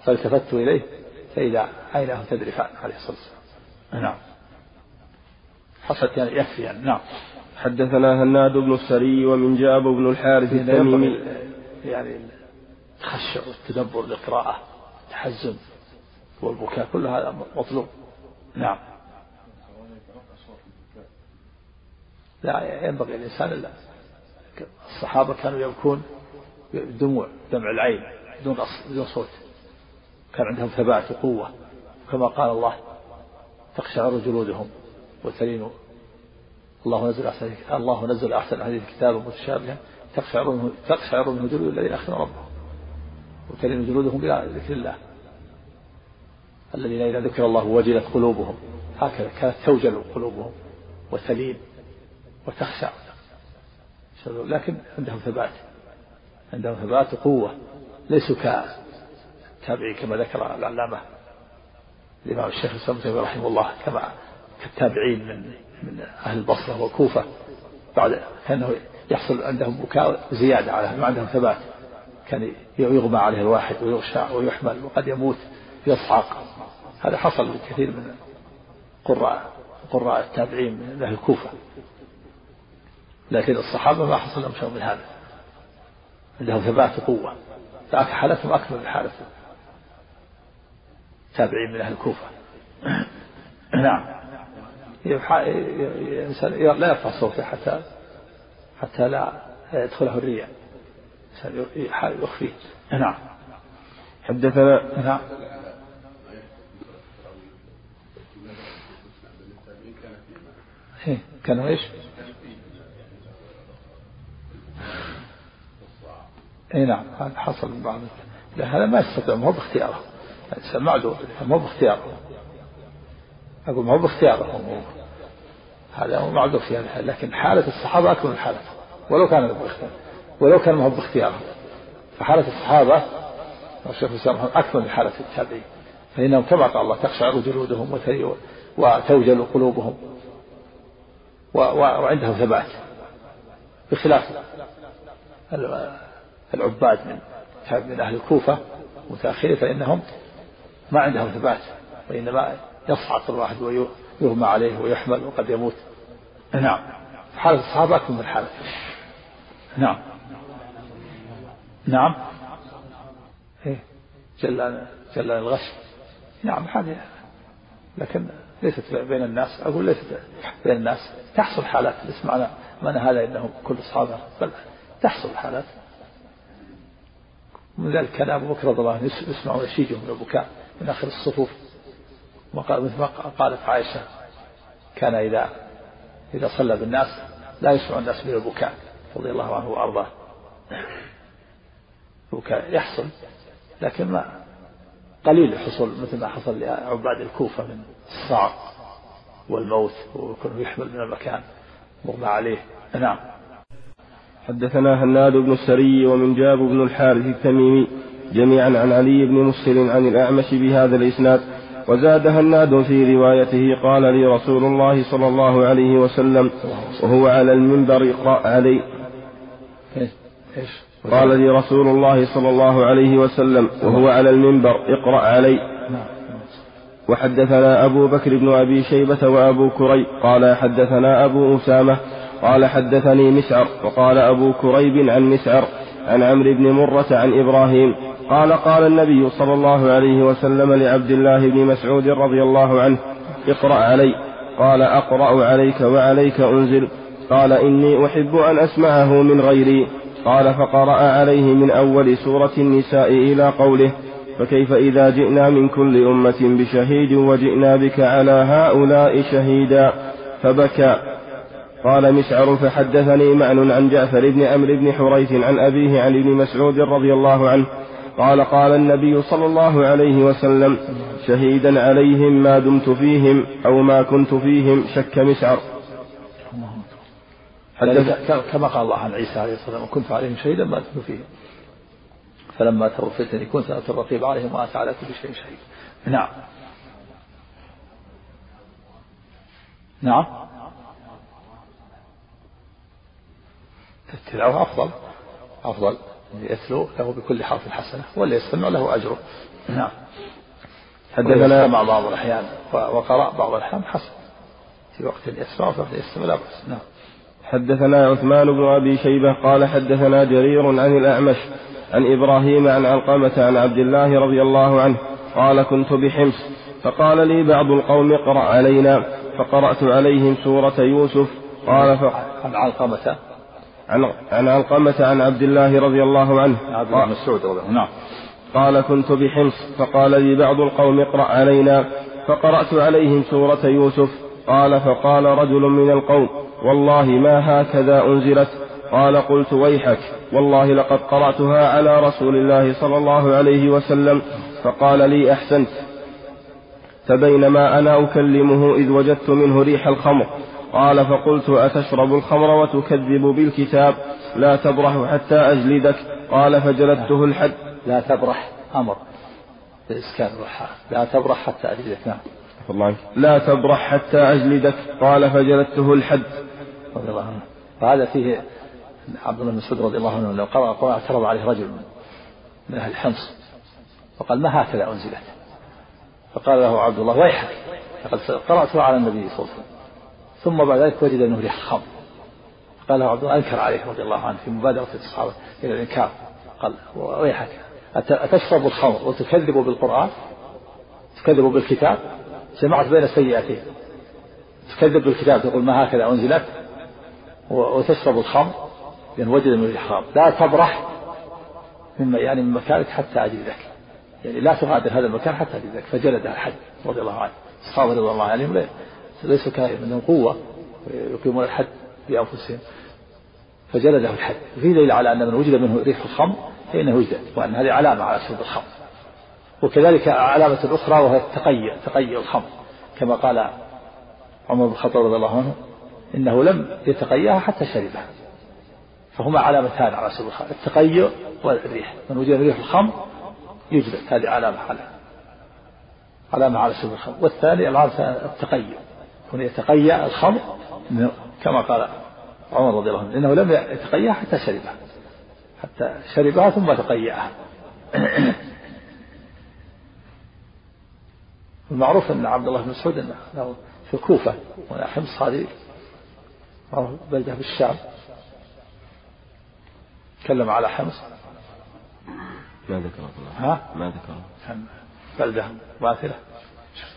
فالتفت إليه فإذا عيناه تدرفان عليه الصلاة والسلام. نعم. حصلت يعني يكفي يعني. نعم. حدثنا هناد بن السري ومن جاب بن الحارث التميمي. يعني التخشع والتدبر للقراءة التحزن والبكاء كل هذا مطلوب. نعم. لا ينبغي الإنسان إلا الصحابة كانوا يبكون بدموع دمع العين بدون بدون صوت. كان عندهم ثبات وقوة. كما قال الله تقشعر جلودهم وتلين الله نزل أحسن الله نزل أحسن هذه الكتاب متشابها تقشعر منه تقشعر منه جلود الذين أخذوا ربهم وتلين جلودهم بلا ذكر الله. الذين إذا ذكر الله وجلت قلوبهم. هكذا كانت توجل قلوبهم وتلين وتخشع. لكن عندهم ثبات. عندهم ثبات وقوة. ليسوا كالتابعين كما ذكر العلامة الإمام الشيخ الإسلام رحمه الله كما كالتابعين من من أهل البصرة والكوفة بعد كأنه يحصل عندهم بكاء زيادة على ما عندهم ثبات. كان يغمى عليه الواحد ويغشى ويحمل وقد يموت يصعق. هذا حصل لكثير من قراء قراء التابعين من أهل الكوفة. لكن الصحابة ما حصل لهم شيء من هذا. عندهم ثبات وقوة. حالتهم أكثر من حالة تابعين من أهل الكوفة. نعم. الإنسان لا يرفع صوته حتى حتى لا يدخله الرياء. يخفيه. نعم. حدثنا نعم. إيه، كانوا إيش؟ اي نعم هذا حصل من بعض لا هذا ما يستطيع ما هو باختياره. الانسان معذور ما هو باختياره. أقول ما هو باختياره. هذا هو معذور في الحالة لكن حالة الصحابة أكمل من حالته ولو كان ولو كان ما هو باختياره فحالة الصحابة الشيخ الإسلام أكمل من حالة التابعين. فإنهم كما قال الله تقشعر جلودهم وتوجل قلوبهم. وعندهم ثبات. بخلاف العباد من من أهل الكوفة متأخرين فإنهم ما عندهم ثبات وإنما يصعد كل ويغمى عليه ويحمل وقد يموت. نعم. حالة الصحابة أكثر من حالة. نعم. نعم. إيه. جل جل الغش. نعم هذه. لكن ليست بين الناس. أقول ليست بين الناس. تحصل حالات. ليس معنى معنى هذا إنهم كل أصحابه بل تحصل حالات. من ذلك كان أبو بكر رضي الله عنه يسمع نشيجه من البكاء من آخر الصفوف. وقال مثل ما قالت عائشة كان إذا إذا صلى بالناس لا يسمع الناس من البكاء رضي الله عنه وأرضاه. البكاء يحصل لكن ما قليل الحصول مثل ما حصل لعباد الكوفة من الصعق والموت ويكون يحمل من المكان مغمى عليه. نعم. حدثنا هناد بن السري ومن جاب بن الحارث التميمي جميعا عن علي بن مسلم عن الأعمش بهذا الإسناد وزاد هناد في روايته قال لي رسول الله صلى الله عليه وسلم وهو على المنبر علي. قال لي رسول الله صلى الله عليه وسلم وهو على المنبر اقرأ علي. وحدثنا أبو بكر بن أبي شيبة وأبو كريب قال حدثنا أبو أسامة قال حدثني مسعر وقال أبو كريب عن مسعر عن عمرو بن مرة عن إبراهيم قال قال النبي صلى الله عليه وسلم لعبد الله بن مسعود رضي الله عنه اقرأ علي. قال أقرأ عليك وعليك أنزل. قال إني أحب أن أسمعه من غيري. قال فقرأ عليه من أول سورة النساء إلى قوله فكيف إذا جئنا من كل أمة بشهيد وجئنا بك على هؤلاء شهيدا؟ فبكى. قال مسعر فحدثني معن عن جعفر بن عمرو بن حريث عن أبيه عن ابن مسعود رضي الله عنه قال قال النبي صلى الله عليه وسلم شهيدا عليهم ما دمت فيهم أو ما كنت فيهم شك مسعر. حدث كما قال الله عن عيسى عليه الصلاة والسلام كنت عليهم شهيدا ما دمت فيهم. فلما توفيتني كنت أنت الرقيب عليهم وأنت على كل شيء شهيد. نعم. نعم. التلاوة أفضل. أفضل. يتلو له بكل حرف حسنة واللي يستمع له أجره. نعم. حدثنا مع بعض الأحيان وقرأ بعض الأحيان حسن. في وقت يسمع وفي وقت يستمع لا بأس نعم. حدثنا عثمان بن أبي شيبة قال حدثنا جرير عن الأعمش عن إبراهيم عن علقمة عن عبد الله رضي الله عنه قال كنت بحمص. فقال لي بعض القوم اقرأ علينا. فقرأت عليهم سورة يوسف قال. عن علقمة؟ عن عن علقمة عن عبد الله رضي الله عنه. عبد الله مسعود رضي الله نعم. قال كنت بحمص فقال لي بعض القوم اقرأ علينا. فقرأت عليهم سورة يوسف. قال فقال رجل من القوم والله ما هكذا أنزلت. قال قلت ويحك والله لقد قرأتها على رسول الله صلى الله عليه وسلم. فقال لي أحسنت. فبينما أنا أكلمه إذ وجدت منه ريح الخمر. قال فقلت أتشرب الخمر وتكذب بالكتاب لا تبرح حتى أجلدك قال فجلدته الحد لا تبرح أمر بإسكان الرحى. لا تبرح حتى أجلدك نعم. الله لا تبرح حتى أجلدك قال فجلدته الحد. رضي الله عنه. فهذا فيه عبد الله بن مسعود رضي الله عنه لو قرأ القرآن اعترض عليه رجل من أهل الحمص فقال ما هكذا أنزلت؟ فقال له عبد الله ويحك؟ لقد قرأتها على النبي صلى الله عليه وسلم. ثم بعد ذلك وجد أنه ريح خمر قال عبد الله انكر عليه رضي الله عنه في مبادرة الصحابه إلى الإنكار. قال ويحك أتشرب الخمر وتكذب بالقرآن؟ تكذب بالكتاب؟ جمعت بين سيئتين تكذب بالكتاب تقول ما هكذا أنزلت؟ وتشرب الخمر؟ لأن وجد أنه ريح خمر لا تبرح من يعني من مكانك حتى اجلدك يعني لا تغادر هذا المكان حتى اجلدك فجلد الحد رضي الله عنه. الصحابه رضي الله عنهم ليسوا كائن عندهم قوة يقيمون الحد بأنفسهم فجلده الحد. وفي دليل على أن من وجد منه ريح الخمر فإنه يجلد وأن هذه علامة على شرب الخمر. وكذلك علامة أخرى وهي التقي تقي الخمر. كما قال عمر بن الخطاب رضي الله عنه إنه لم يتقيأها حتى شربها. فهما علامتان على شرب الخمر. التقي والريح. من وجد ريح الخمر يجلد. هذه علامة على علامة على شرب الخمر. والثاني العامة التقي يكون يتقيأ الخمر كما قال عمر رضي الله عنه إنه لم يتقيأ حتى شربها حتى شربها ثم تقيأها المعروف أن عبد الله بن مسعود أنه في الكوفة حمص هذه بلدة في الشام. تكلم على حمص. ما ذكر الله. ها؟ ما ذكر كان بلدة باثلة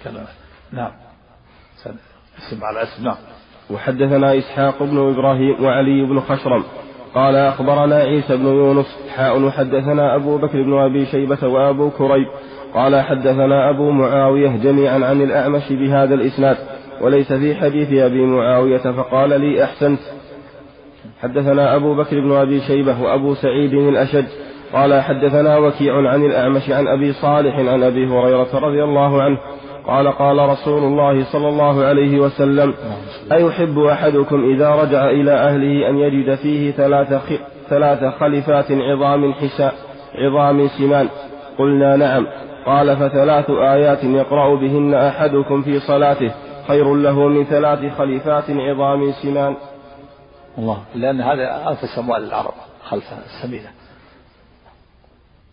تكلم. نعم. اسم على اسم نعم. وحدثنا إسحاق بن إبراهيم وعلي بن خشرم. قال أخبرنا عيسى بن يونس حاء وحدثنا أبو بكر بن أبي شيبة وأبو كريب. قال حدثنا أبو معاوية جميعا عن الأعمش بهذا الإسناد وليس في حديث أبي معاوية فقال لي أحسنت. حدثنا أبو بكر بن أبي شيبة وأبو سعيد الأشج. قال حدثنا وكيع عن الأعمش عن أبي صالح عن أبي هريرة رضي الله عنه قال قال رسول الله صلى الله عليه وسلم أيحب أحدكم إذا رجع إلى أهله أن يجد فيه ثلاث, ثلاث خلفات عظام حساء عظام سمان. قلنا نعم. قال فثلاث آيات يقرأ بهن أحدكم في صلاته. خير له من ثلاث خليفات عظام سمان. الله. لأن هذا أنفس أموال العرب خلف السمينة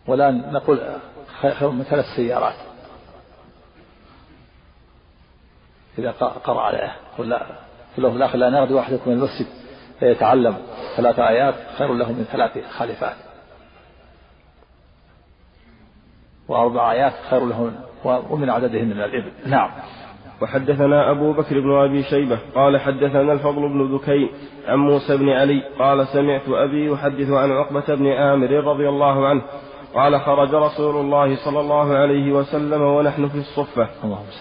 والآن نقول خير من ثلاث سيارات. إذا قرأ عليه. قل لا. له في الآخر لا نغدو أحدكم من المسجد فيتعلم ثلاث آيات خير له من ثلاث خليفات وأربع آيات خير له ومن عددهن من الإبل. نعم. وحدثنا أبو بكر بن أبي شيبة قال حدثنا الفضل بن ذكي عن موسى بن علي قال سمعت أبي يحدث عن عقبة بن عامر رضي الله عنه قال خرج رسول الله صلى الله عليه وسلم ونحن في الصفة.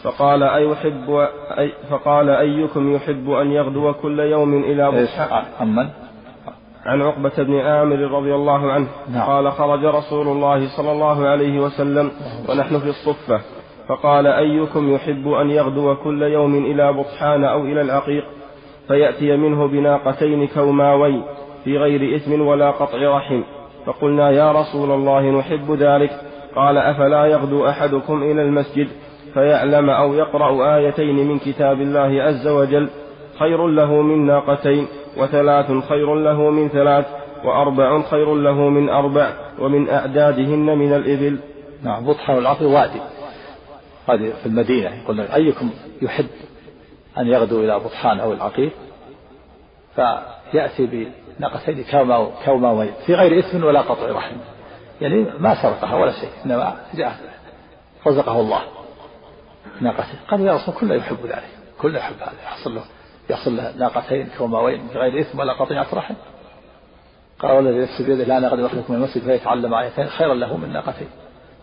فقال أيحب أي فقال أيكم يحب أن يغدو كل يوم إلى بطحاء عن عن عقبة بن عامر رضي الله عنه. نعم. قال خرج رسول الله صلى الله عليه وسلم ونحن في الصفة. فقال أيكم يحب أن يغدو كل يوم إلى بطحان أو إلى العقيق؟ فيأتي منه بناقتين كوماوين في غير إثم ولا قطع رحم. فقلنا يا رسول الله نحب ذلك. قال أفلا يغدو أحدكم إلى المسجد فيعلم أو يقرأ آيتين من كتاب الله عز وجل. خير له من ناقتين وثلاث خير له من ثلاث وأربع خير له من أربع ومن أعدادهن من الإبل. نعم بطحة والعقل وادي هذه في المدينة. يقول أيكم يحب أن يغدو إلى بطحان أو العقيق؟ فيأتي بناقتين كوما كوماوين في غير إثم ولا قطع رحم. يعني ما سرقها ولا شيء إنما جاء رزقه الله. ناقتين قال يا رسول كله يحب ذلك كلنا يحب هذا يحصل له يحصل له ناقتين كوماوين في غير إثم ولا قطيعة رحم. قال والذي نفسي بيده لأن يغدو أحدكم إلى المسجد فيتعلم آيتين خير له من ناقتين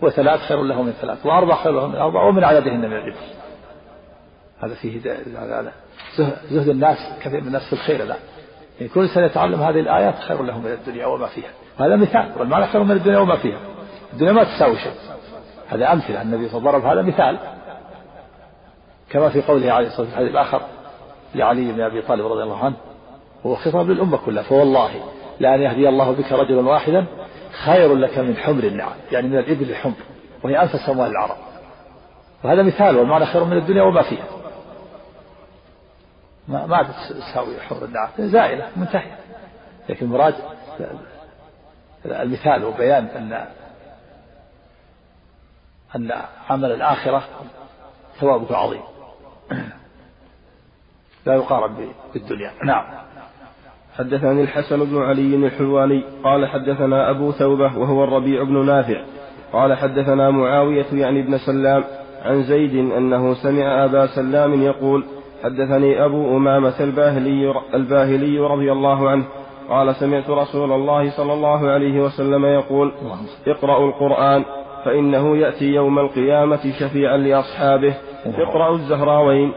وثلاث خير له من ثلاث وأربع خير له من أربع ومن أعدادهن من الإبل هذا فيه زهد الناس كثير من الناس في الخير لا يعني كل سنة يتعلم هذه الآيات خير له من الدنيا وما فيها. هذا مثال والمعنى خير من الدنيا وما فيها. الدنيا ما تساوي شيء. هذا أمثلة النبي صلى الله عليه وسلم هذا مثال. كما في قوله عليه الصلاة والسلام الحديث الآخر لعلي بن أبي طالب رضي الله عنه هو خطاب للأمة كلها فوالله لأن يهدي الله بك رجلا واحدا خير لك من حمر النعم يعني من الإبل الحمر وهي أنفس أموال العرب. وهذا مثال والمعنى خير من الدنيا وما فيها. ما ما تساوي حمر النعم زائلة منتهية. لكن المراد المثال وبيان أن أن عمل الآخرة ثوابه عظيم. لا يقارن بالدنيا. نعم. حدثني الحسن بن علي الحلواني قال حدثنا أبو ثوبة وهو الربيع بن نافع. قال حدثنا معاوية يعني ابن سلام عن زيد أنه سمع أبا سلام يقول حدثني أبو أمامة الباهلي, الباهلي رضي الله عنه قال سمعت رسول الله صلى الله عليه وسلم يقول اقرأوا القرآن فإنه يأتي يوم القيامة شفيعا لأصحابه. اقرأوا الزهراوين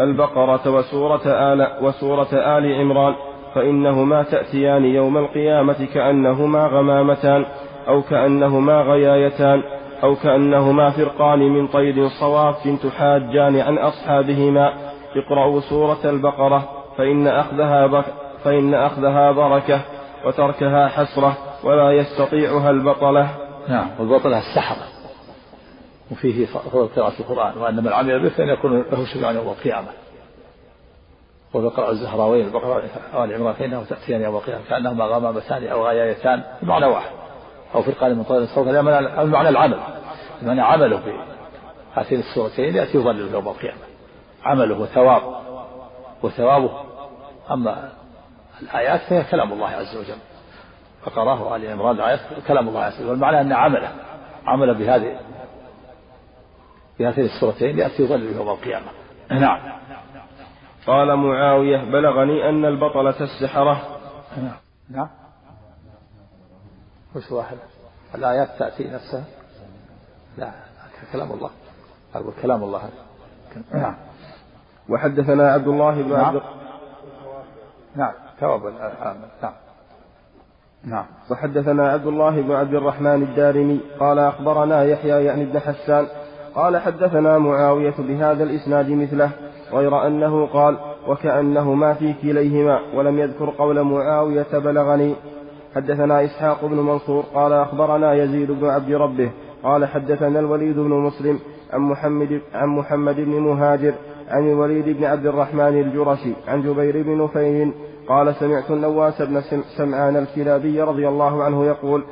البقرة وسورة آل وسورة آل عمران فإنهما تأتيان يوم القيامة كأنهما غمامتان أو كأنهما غيايتان أو كأنهما فرقان من طير صواف تحاجان عن أصحابهما. اقرأوا سورة البقرة فإن أخذها بك فإن أخذها بركة وتركها حسرة ولا يستطيعها البطلة. نعم والبطلة السحرة. وفيه فضل قراءة القرآن وأن من عمل به فإن يكون له شفيعا يوم القيامة. وذكر الزهراوين البقرة آل عمران فإنه تأتيان يوم القيامة كأنهما غمامتان أو غيايتان بمعنى واحد. أو فرقان من الصوت هذا المعنى العمل. بمعنى عمله هاتين السورتين يأتي يظلل يوم القيامة. عمله وثواب وثوابه. أما الآيات فهي كلام الله عز وجل. فقراه آل عمران الآيات كلام الله عز وجل. والمعنى أن عمله عمل بهذه بهاتين السورتين يأتي يظلل يوم القيامة. نعم. قال معاوية بلغني أن البطلة السحرة نعم. نعم. وش واحد؟ الآيات تأتي نفسها؟ لا كلام الله. أقول كلام الله. نعم. وحدثنا عبد الله بن نعم. عبد نعم ثواب نعم. نعم. وحدثنا عبد الله بن عبد الرحمن الدارمي قال أخبرنا يحيى يعني بن حسان قال حدثنا معاوية بهذا الإسناد مثله غير أنه قال وكأنه ما في كليهما ولم يذكر قول معاوية بلغني. حدثنا إسحاق بن منصور قال أخبرنا يزيد بن عبد ربه قال حدثنا الوليد بن مسلم عن محمد عن محمد بن مهاجر عن الوليد بن عبد الرحمن الجرشي عن جبير بن نفير قال سمعت النواس بن سمعان الكلابي رضي الله عنه يقول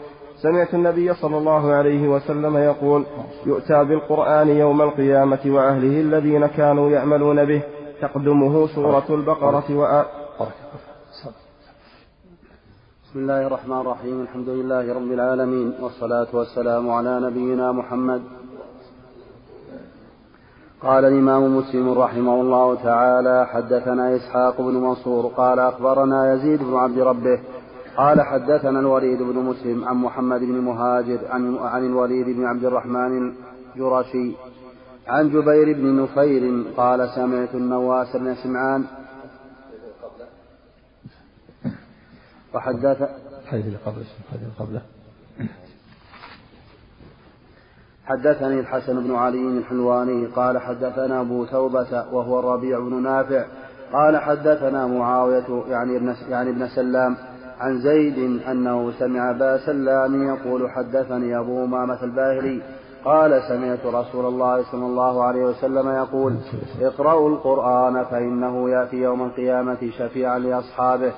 سمعت النبي صلى الله عليه وسلم يقول يؤتى بالقرآن يوم القيامة وأهله الذين كانوا يعملون به تقدمه سورة البقرة وآ... بسم الله الرحمن الرحيم الحمد لله رب العالمين والصلاة والسلام على نبينا محمد قال الإمام مسلم رحمه الله تعالى حدثنا إسحاق بن منصور قال أخبرنا يزيد بن عبد ربه قال حدثنا الوليد بن مسلم عن محمد بن مهاجر عن, عن الوليد بن عبد الرحمن الجرشي عن جبير بن نفير قال سمعت النواس بن سمعان. وحدث الحديث اللي قبله الحديث اللي قبله حدثني الحسن بن علي الحلواني قال حدثنا أبو توبة وهو الربيع بن نافع قال حدثنا معاوية يعني ابن يعني ابن سلام عن زيد أنه سمع أبا سلام يقول حدثني أبو أمامة الباهلي قال سمعت رسول الله صلى الله عليه وسلم يقول اقرأوا القرآن فإنه يأتي يوم القيامة شفيعا لأصحابه.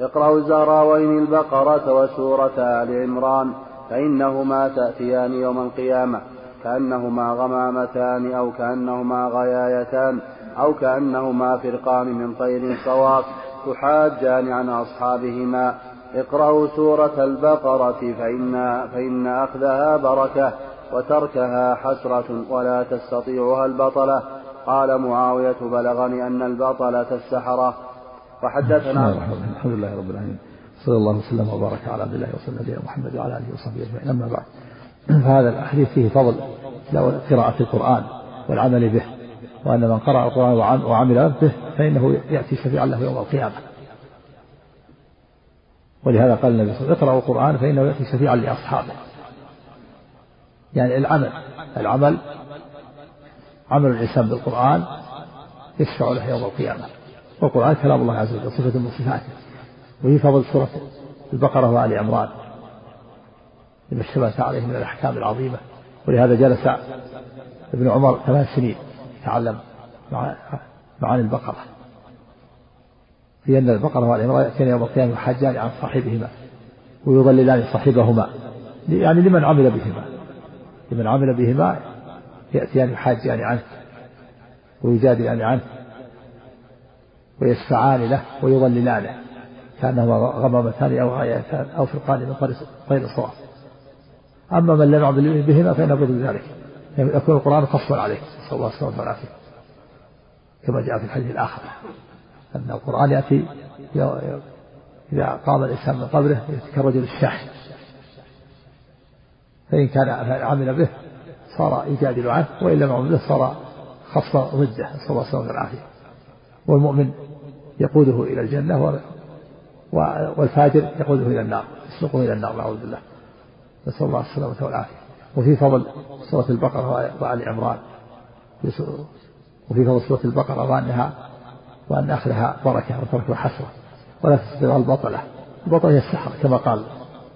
اقرأوا الزهراوين البقرة وسورة آل عمران فإنهما تأتيان يوم القيامة كأنهما غمامتان أو كأنهما غيايتان أو كأنهما فرقان من طير صواف تحاجان عن أصحابهما. اقرأوا سورة البقرة فإن, فإن أخذها بركة وتركها حسرة ولا تستطيعها البطلة. قال معاوية بلغني أن البطلة السحرة. وحدثنا الحمد لله رب العالمين. صلى الله وسلم وبارك على عبد الله وسلم نبينا محمد وعلى آله وصحبه أجمعين. أما بعد فهذا الحديث فيه فضل قراءة القرآن والعمل به وأن من قرأ القرآن وعمل به فإنه يأتي شفيعا له يوم القيامة. ولهذا قال النبي صلى الله عليه وسلم اقرأوا القرآن فإنه يأتي شفيعا لأصحابه. يعني العمل العمل عمل الإنسان بالقرآن يشفع له يوم القيامة. والقرآن كلام الله عز وجل صفة من صفاته. وهي فضل سورة البقرة وآل عمران. لما اشتبهت عليه من الأحكام العظيمة. ولهذا جلس ابن عمر ثمان سنين يتعلم مع معاني البقرة. في أن البقرة وآل عمران يأتين يوم القيامة يحاجان عن صاحبهما ويضللان صاحبهما. يعني لمن عمل بهما. لمن عمل بهما يأتيان يحاجان عنه ويجادلان عنه ويشفعان له ويضللانه كأنهما غمامتان أو غايتان أو فرقان من غير صواب أما من لم يعمل بهما فإنه ضد ذلك. يكون القرآن قصا عليه. نسأل الله السلامة والعافية كما جاء في الحديث الآخر أن القرآن يأتي إذا قام الإنسان من قبره كالرجل الشاحن. فإن كان عمل به صار يجادل عنه وإن لم يعمل به صار خص ضده. نسأل الله السلامة والعافية. والمؤمن يقوده إلى الجنة والفاجر يقوده إلى النار يسلقه إلى النار نعوذ بالله. نسأل الله السلامة والعافية. وفي فضل سورة البقرة وآل عمران. وفي فضل سورة البقرة وأنها وأن أخذها بركة وتركها حسرة ولا تستطيع البطلة. البطلة هي السحرة كما قال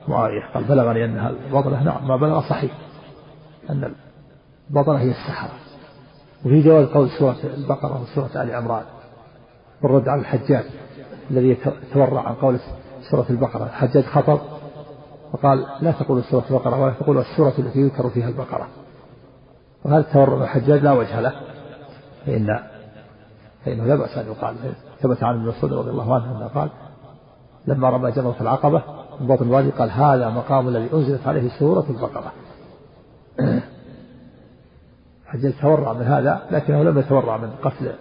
معاوية. قال بلغني أنها البطلة نعم ما بلغ صحيح. أن البطلة هي السحرة وفي جواز قول سورة البقرة وسورة آل عمران. والرد على الحجاج. الذي يتورع عن قول سورة البقرة. الحجاج خطب فقال لا تقول سورة البقرة ولا تقول السورة التي يذكر فيها البقرة. وهذا التورع الحجاج لا وجه له فإن فإنه لا بأس أن يقال. ثبت عن ابن مسعود رضي الله عنه أنه قال لما رمى جمرة العقبة من بطن الوادي قال هذا مقام الذي أنزلت عليه سورة البقرة. حجاج تورع من هذا لكنه لم يتورع من قتل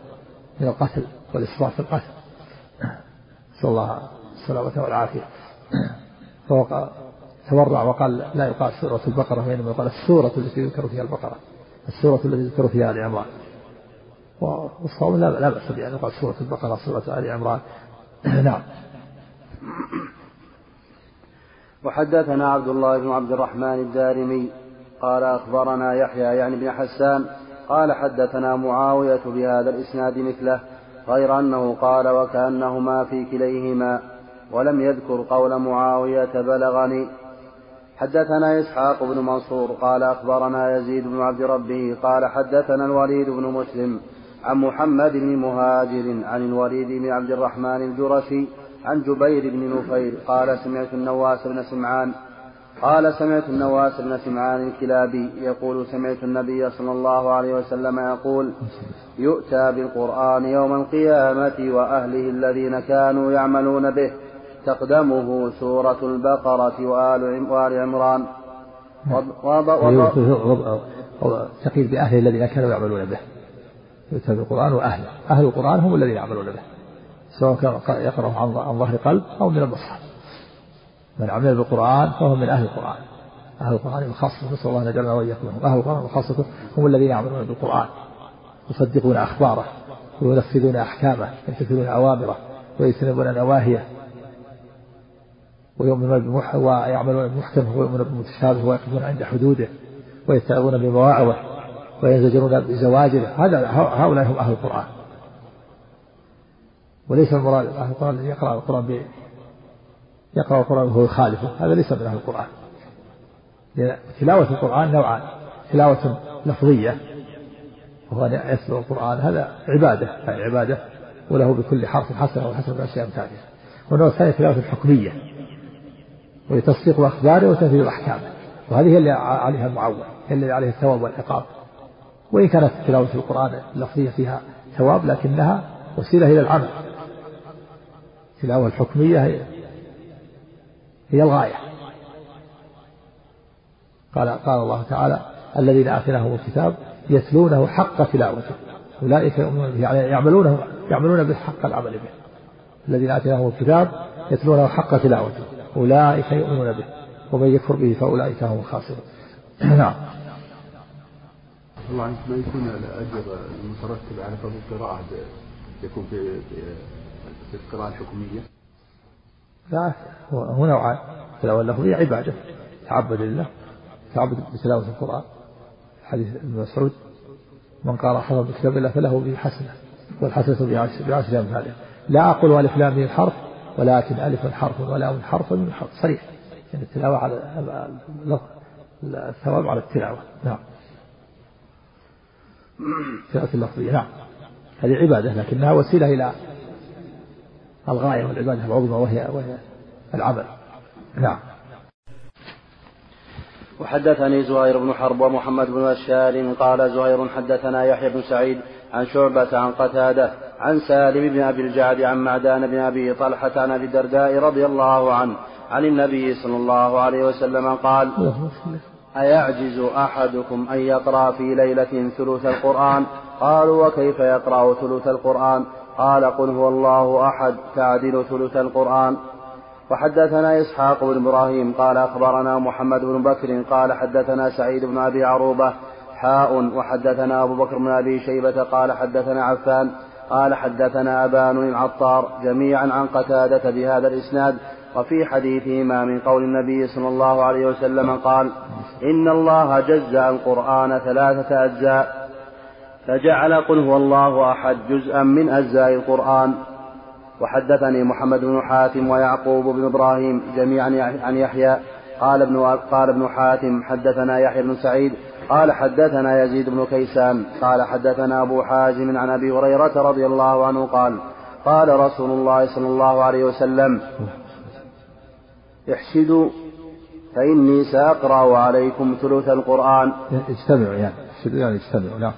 من القتل والإسراف في القتل. نسأل الله السلامة والعافية. فهو تورع وقال لا يقال سورة البقرة وإنما يقال السورة التي يذكر فيها البقرة. السورة التي يذكر فيها آل عمران. والصوم لا لا بأس بأن يقال سورة البقرة سورة آل عمران. نعم. وحدثنا عبد الله بن عبد الرحمن الدارمي قال أخبرنا يحيى يعني بن حسان قال حدثنا معاوية بهذا الإسناد مثله غير أنه قال وكأنهما في كليهما ولم يذكر قول معاوية بلغني حدثنا إسحاق بن منصور قال أخبرنا يزيد بن عبد ربه قال حدثنا الوليد بن مسلم عن محمد بن مهاجر عن الوليد بن عبد الرحمن الجرشي عن جبير بن نفير قال سمعت النواس بن سمعان قال سمعت النواس بن سمعان الكلابي يقول سمعت النبي صلى الله عليه وسلم يقول يؤتى بالقرآن يوم القيامة وأهله الذين كانوا يعملون به تقدمه سورة البقرة وآل, وآل عمران. تقيل بأهله الذين كانوا يعملون به. يؤتى بالقرآن وأهله. أهل القرآن هم الذين يعملون به سواء كان عن ظهر قلب أو من المصحف من عمل بالقرآن فهو من أهل القرآن. أهل القرآن وخاصة نسأل الله أن يجعلنا وإياكم منهم. أهل القرآن وخاصة هم الذين يعملون بالقرآن يصدقون أخباره وينفذون أحكامه يمتثلون أوامره ويجتنبون نواهيه ويؤمنون بمح ويعملون بالمحكم ويؤمنون بالمتشابه ويقفون عند حدوده ويتعظون بمواعظه وينزجرون بزواجره هذا هؤلاء هم أهل القرآن. وليس المراد أهل القرآن الذي يقرأ القرآن يقرأ القرآن وهو يخالفه هذا ليس من أهل القرآن تلاوة القرآن نوعان. تلاوة لفظية وهو أن يتلو القرآن. هذا عبادة. يعني عبادة وله بكل حرف حسنة وحسنة بعشر أمثالها. والنوع الثاني تلاوة حكمية وهي تصديق أخباره وتنفيذ أحكامه. وهذه هي اللي عليها المعول هي اللي عليها الثواب والعقاب. وإن كانت تلاوة القرآن اللفظية فيها ثواب لكنها وسيلة إلى العمل. التلاوة الحكمية هي الغاية. قال قال الله تعالى الذين آتيناهم الكتاب يتلونه حق تلاوته. أولئك يؤمنون به يعني يعملونه يعملون به حق العمل به. الذين آتيناهم الكتاب يتلونه حق تلاوته. أولئك يؤمنون به ومن يكفر به فأولئك هم الخاسرون. نعم. الله عنك ما يكون الأجر المترتب على فضل القراءة يكون في في القراءة الحكمية؟ لا هو نوعان التلاوة اللفظية عبادة تعبد لله تعبد بتلاوة القرآن حديث ابن مسعود من قرأ حفظ بكتاب الله فله به حسنة والحسنة بعشر أمثالها لا أقول ألف لام من حرف ولكن ألف حرف ولام حرف من حرف. صريح. يعني التلاوة على الثواب على التلاوة. نعم. التلاوة اللفظية نعم. هذه عبادة لكنها وسيلة إلى الغاية والعبادة العظمى وهي وهي العمل. نعم. وحدثني زهير بن حرب ومحمد بن بشار قال زهير حدثنا يحيى بن سعيد عن شعبة عن قتادة عن سالم بن أبي الجعد عن معدان بن أبي طلحة عن أبي الدرداء رضي الله عنه عن النبي صلى الله عليه وسلم قال أيعجز أحدكم أن يقرأ في ليلة ثلث القرآن؟ قالوا وكيف يقرأ ثلث القرآن؟ قال قل هو الله أحد تعدل ثلث القرآن. وحدثنا إسحاق بن إبراهيم قال أخبرنا محمد بن بكر قال حدثنا سعيد بن أبي عروبة حاء. وحدثنا أبو بكر بن أبي شيبة قال حدثنا عفان قال حدثنا أبان العطار جميعا عن قتادة بهذا الإسناد. وفي حديثهما من قول النبي صلى الله عليه وسلم قال إن الله جزأ القرآن ثلاثة أجزاء. فجعل قل هو الله أحد جزءا من أجزاء القرآن. وحدثني محمد بن حاتم ويعقوب بن إبراهيم جميعا عن يحيى. قال ابن قال ابن حاتم حدثنا يحيى بن سعيد. قال حدثنا يزيد بن كيسان. قال حدثنا أبو حازم عن أبي هريرة رضي الله عنه قال قال رسول الله صلى الله عليه وسلم احشدوا فإني سأقرأ عليكم ثلث القرآن. اجتمعوا يعني أنشدوا يعني اجتمعوا نعم.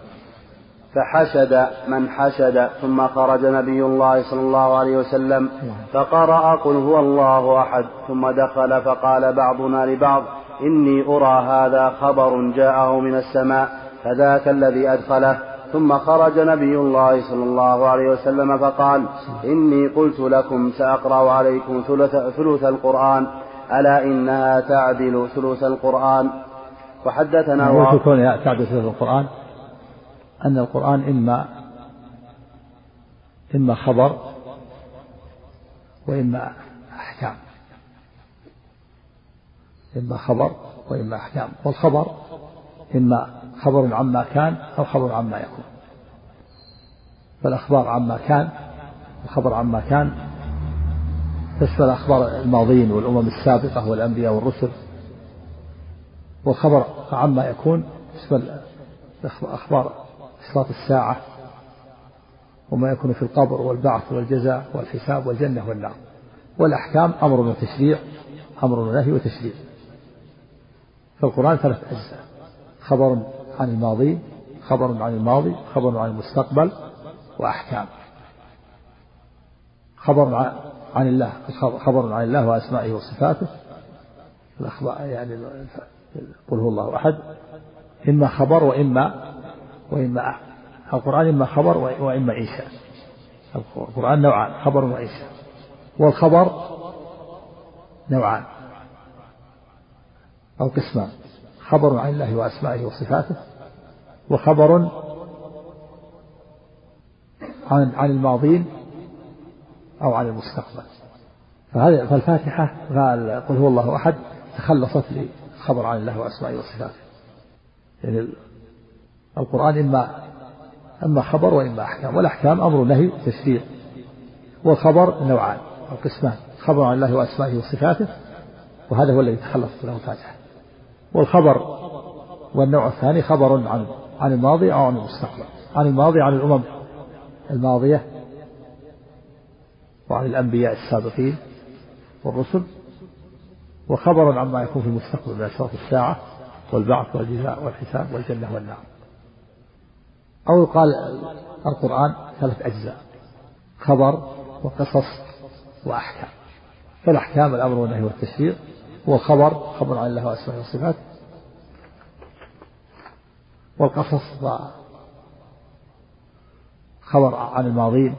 فحشد من حشد ثم خرج نبي الله صلى الله عليه وسلم فقرأ قل هو الله أحد ثم دخل فقال بعضنا لبعض إني أرى هذا خبر جاءه من السماء فذاك الذي أدخله. ثم خرج نبي الله صلى الله عليه وسلم فقال إني قلت لكم سأقرأ عليكم ثلث, ثلث القرآن ألا إنها تعدل ثلث القرآن؟ وحدثنا تعدل ثلث القرآن؟ أن القرآن إما إما خبر وإما أحكام. إما خبر وإما أحكام. والخبر إما خبر عما كان أو خبر عما يكون. فالأخبار عما كان الخبر عما كان. تشمل أخبار الماضين والأمم السابقة والأنبياء والرسل. والخبر عما يكون تشمل أخبار إشراط الساعة وما يكون في القبر والبعث والجزاء والحساب والجنة والنار. والأحكام أمر وتشريع أمر ونهي وتشريع. فالقرآن ثلاث أجزاء. خبر عن الماضي خبر عن الماضي خبر عن المستقبل وأحكام. خبر عن الله خبر عن الله وأسمائه وصفاته. الأخبار يعني قل هو الله أحد. إما خبر وإما وإما القرآن إما خبر وإما إنشاء القرآن نوعان خبر وإنشاء والخبر نوعان. أو قسمان خبر عن الله وأسمائه وصفاته وخبر عن عن الماضين أو عن المستقبل. فهذا فالفاتحة قال قل هو الله أحد تخلصت لخبر عن الله وأسمائه وصفاته. يعني القرآن إما أما خبر وإما أحكام والأحكام أمر نهي تشريع والخبر نوعان أو قسمان خبر عن الله وأسمائه وصفاته وهذا هو الذي تخلصت له الفاتحة والخبر والنوع الثاني خبر عن عن الماضي أو عن المستقبل عن الماضي عن الأمم الماضية وعن الأنبياء السابقين والرسل وخبر عما يكون في المستقبل من أشراط الساعة والبعث والجزاء والحساب والجنة والنار. أو يقال القرآن ثلاث أجزاء خبر وقصص وأحكام. فالأحكام الأمر والنهي والتشريع هو خبر عن الله وأسمائه وصفاته والقصص خبر عن الماضين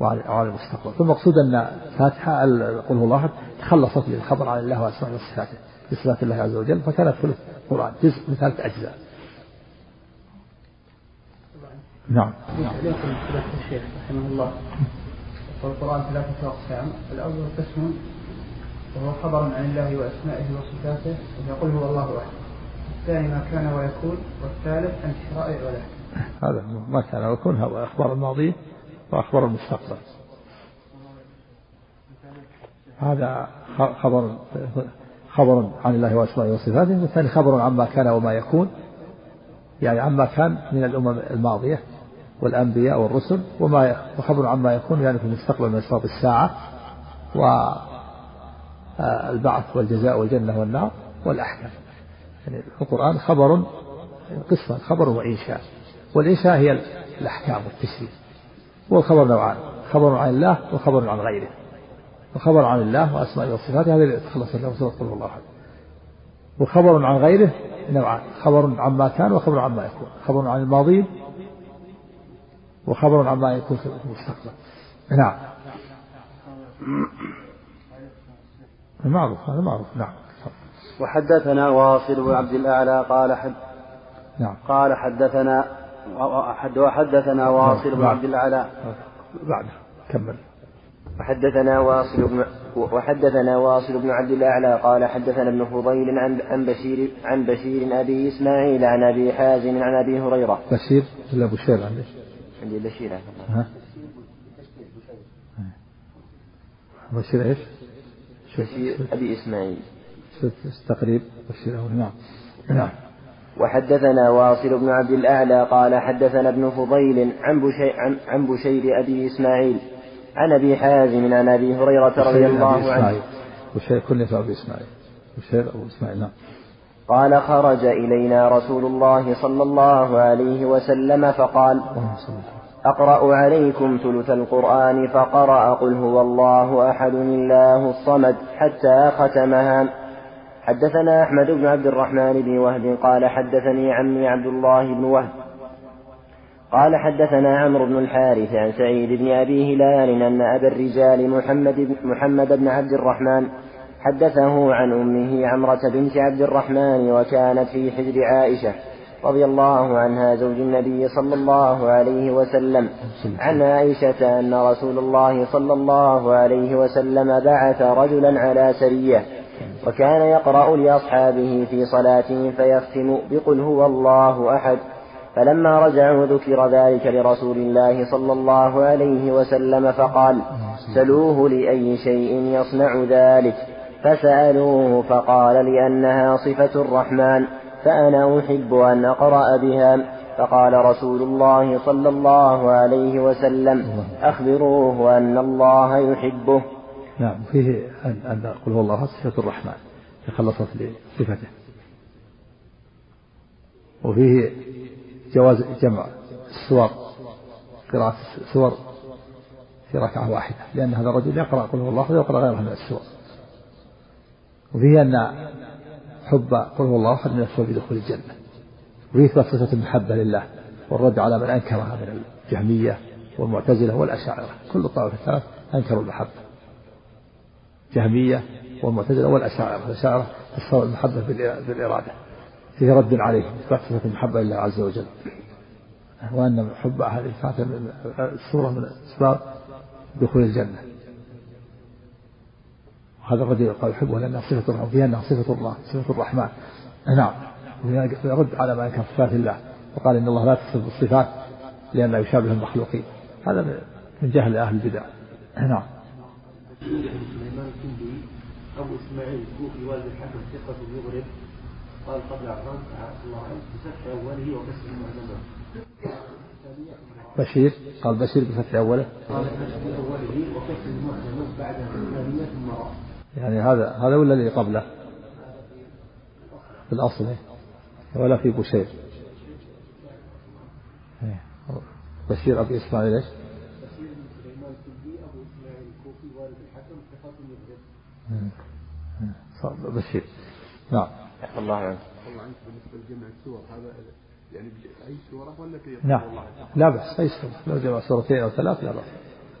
وعن المستقبل. فالمقصود أن الفاتحة قل هو الله تخلصت بالخبر عن الله وأسمائه وصفاته بصفات الله عز وجل فكانت ثلث القرآن جزء من ثلاث أجزاء. نعم. عليكم الشيخ رحمه الله والقرآن ثلاثة أقسام. الأول قسم وهو خبر عن الله وأسمائه وصفاته ويقول هو الله أحد الثاني ما كان ويكون والثالث عن الشرائع والأحكام هذا ما كان ويكون هو أخبار الماضي وأخبار المستقبل. هذا خبر خبر عن الله وأسمائه وصفاته والثاني خبر عما كان وما يكون يعني عما كان من الأمم الماضية. والأنبياء والرسل وما وخبر عما يكون يعني في المستقبل من أشراط الساعة والبعث والجزاء والجنة والنار والأحكام. يعني القرآن خبر قصة خبر وإنشاء. والإنشاء هي الأحكام والتشريع. والخبر نوعان خبر عن الله وخبر عن غيره. وخبر عن الله وأسمائه وصفاته هذا اللي تخلص له سورة قل الله أحد وخبر عن غيره نوعان خبر عما كان وخبر عما يكون. خبر عن الماضي وخبر عما يكون في المستقبل. نعم. معروف هذا معروف. نعم. وحدثنا واصل بن عبد الأعلى قال حد نعم. قال حدثنا وحدثنا واصل بن عبد الأعلى. بعد كمل. وحدثنا واصل بن وحدثنا واصل بن عبد الأعلى قال حدثنا ابن فضيل عن عن بشير عن بشير أبي إسماعيل عن أبي حازم عن أبي هريرة. بشير ولا بشير عندك؟ عندي بشير ها؟ بشير إيش؟ بشير أبي إسماعيل. تقريب بشير نعم نعم. وحدثنا واصل بن عبد الأعلى قال حدثنا ابن فضيل عن بشير, عن, بشير أبي إسماعيل عن أبي حازم عن أبي هريرة رضي الله عنه بشير كنية أبي إسماعيل بشير أبو إسماعيل نعم قال خرج إلينا رسول الله صلى الله عليه وسلم فقال أقرأ عليكم ثلث القرآن فقرأ قل هو الله أحد الله الصمد حتى ختمها. حدثنا أحمد بن عبد الرحمن بن وهب قال حدثني عمي عبد الله بن وهب. قال حدثنا عمرو بن الحارث عن سعيد بن أبي هلال أن أبا الرجال محمد, محمد بن عبد الرحمن حدثه عن أمه عمرة بنت عبد الرحمن وكانت في حجر عائشة. رضي الله عنها زوج النبي صلى الله عليه وسلم. عن عائشة أن رسول الله صلى الله عليه وسلم بعث رجلا على سرية وكان يقرأ لأصحابه في صلاتهم فيختم بقل هو الله أحد. فلما رجعوا ذكر ذلك لرسول الله صلى الله عليه وسلم فقال سلوه لأي شيء يصنع ذلك. فسألوه فقال لأنها صفة الرحمن. فأنا أحب أن أقرأ بها. فقال رسول الله صلى الله عليه وسلم أخبروه أن الله يحبه. نعم فيه أن قل هو الله صفة الرحمن تخلصت لصفته. وفيه جواز جمع السور قراءة السور في ركعة واحدة لأن هذا الرجل يقرأ قل هو الله ويقرأ غيرها من السور وفيه أن حب قل هو الله أحد من السبب بدخول الجنة. وفيه إثبات صفة المحبة لله والرد على من أنكرها من الجهمية والمعتزلة والأشاعرة. كل الطائفة الثلاث أنكروا المحبة. جهمية والمعتزلة والأشاعرة. الأشاعرة فسروا المحبة بالإرادة فيه رد عليه إثبات صفة المحبة لله عز وجل. وأن حب هذه السورة من أسباب دخول الجنة. هذا الرجل قال يحبه لأنها صفة فيها أنها صفة الله صفة الرحمن. نعم. يرد على ما كان صفات الله. وقال إن الله لا تصف الصفات لأن لا يشابه المخلوقين. هذا من جهل أهل البدع. نعم. سليمان الكندي أبو إسماعيل الكوفي والد الحكم ثقة يغرب قال قبل عفان الله عنه بفتح أوله وكسر المعلمات بشير؟ قال بشير بفتح أوله. قال بفتح أوله وكسر المعلمات بعدها ثمانية ثم راء يعني هذا هذا ولا اللي قبله؟ في الأصل؟ ولا في بشير. بشير أبي إسماعيل إيش؟ بشير. نعم. الله عنه الله عنك بالنسبة لجمع السور هذا يعني. أي سورة ولا في نعم. لا بأس أي سورة. لو جمع سورتين أو ثلاث لا بأس.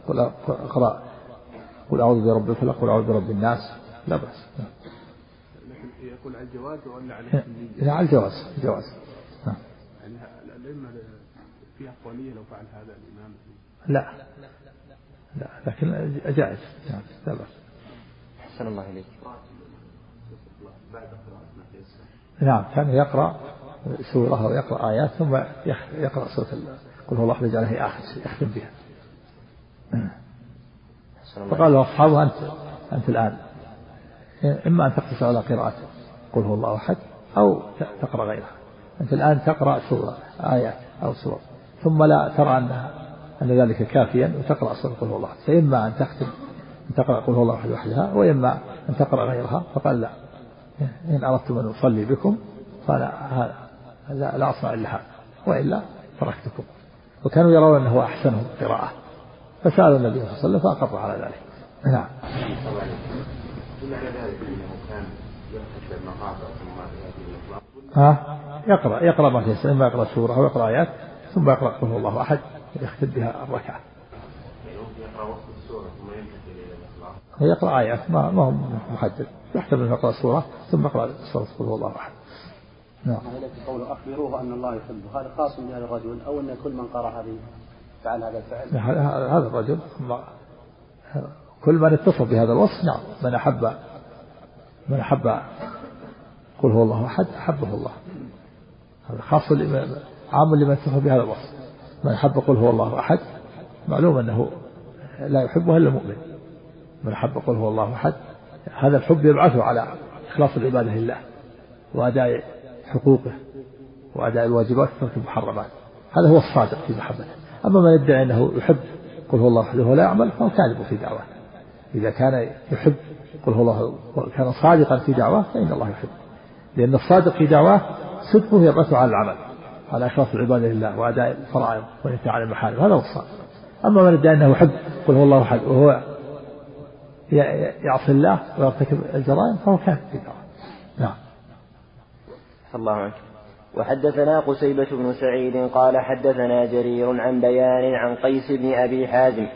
قل أقرأ. قل أعوذ برب الفلق قل أعوذ برب الناس. لا بأس. نعم. لكن يقول على الجواز ولا على لا على الجواز الجواز. نعم يعني الأئمة فيها أقوالية لو فعل هذا الإمام؟ لا لا لكن جائز. نعم لا بأس. أحسن الله إليك. بعد قراءة ما تيسر نعم كان يقرأ سورة أو يقرأ آيات ثم يقرأ سورة قل هو الله يجعلها آخر شيء يختم بها. أحسن الله فقال له أصحابه أنت أنت الآن. إما أن تقتصر على قراءة قل هو الله أحد أو تقرأ غيرها أنت الآن تقرأ سورة آيات أو سور ثم لا ترى أنها أن ذلك كافيا وتقرأ سورة قل هو الله أحد. فإما أن تختم أن تقرأ قل هو الله أحد وحدها وإما أن تقرأ غيرها فقال لا. إن أردتم أن أصلي بكم فأنا لا أصنع إلا هذا وإلا تركتكم. وكانوا يرون أنه أحسنهم قراءة. فسألوا النبي صلى الله عليه وسلم فأقر على ذلك. نعم. أنه ها؟ يقرأ يقرأ ما تيسر إما يقرأ سورة أو يقرأ آيات ثم يقرأ قل هو الله أحد يختم بها الركعة. يقرأ آيات ما ما هو محدد. يحتمل أن يقرأ سورة ثم يقرأ سورة قل هو الله أحد. نعم. قوله أخبروه أن الله يحبه. هذا خاص بهذا الرجل أو أن كل من قرأ هذه. فعل هذا الفعل؟ هذا الرجل كل من اتصف بهذا الوصف نعم من أحب من أحب قل هو الله أحد أحبه الله. هذا خاص عام لمن اتصف بهذا الوصف. من أحب قل هو الله أحد. معلوم أنه لا يحبه إلا المؤمن. من أحب قل هو الله أحد. هذا الحب يبعثه على إخلاص العبادة لله وأداء حقوقه وأداء الواجبات وترك المحرمات. هذا هو الصادق في محبته. أما من يدعي أنه يحب قل هو الله وحده ولا يعمل فهو كاذب في دعواه إذا كان يحب قل هو الله كان صادقا في دعواه فإن الله يحب. لأن الصادق في دعواه صدقه يبعثه على العمل. على إخلاص العبادة لله وأداء الفرائض والانتهاء عن المحارم. هذا هو الصادق. أما من ادعى أنه يحب قل هو الله أحد وهو يعصي الله ويرتكب الجرائم فهو كافر في دعواه نعم. الله عنك وحدثنا قسيبة بن سعيد قال حدثنا جرير عن بيان عن قيس بن أبي حازم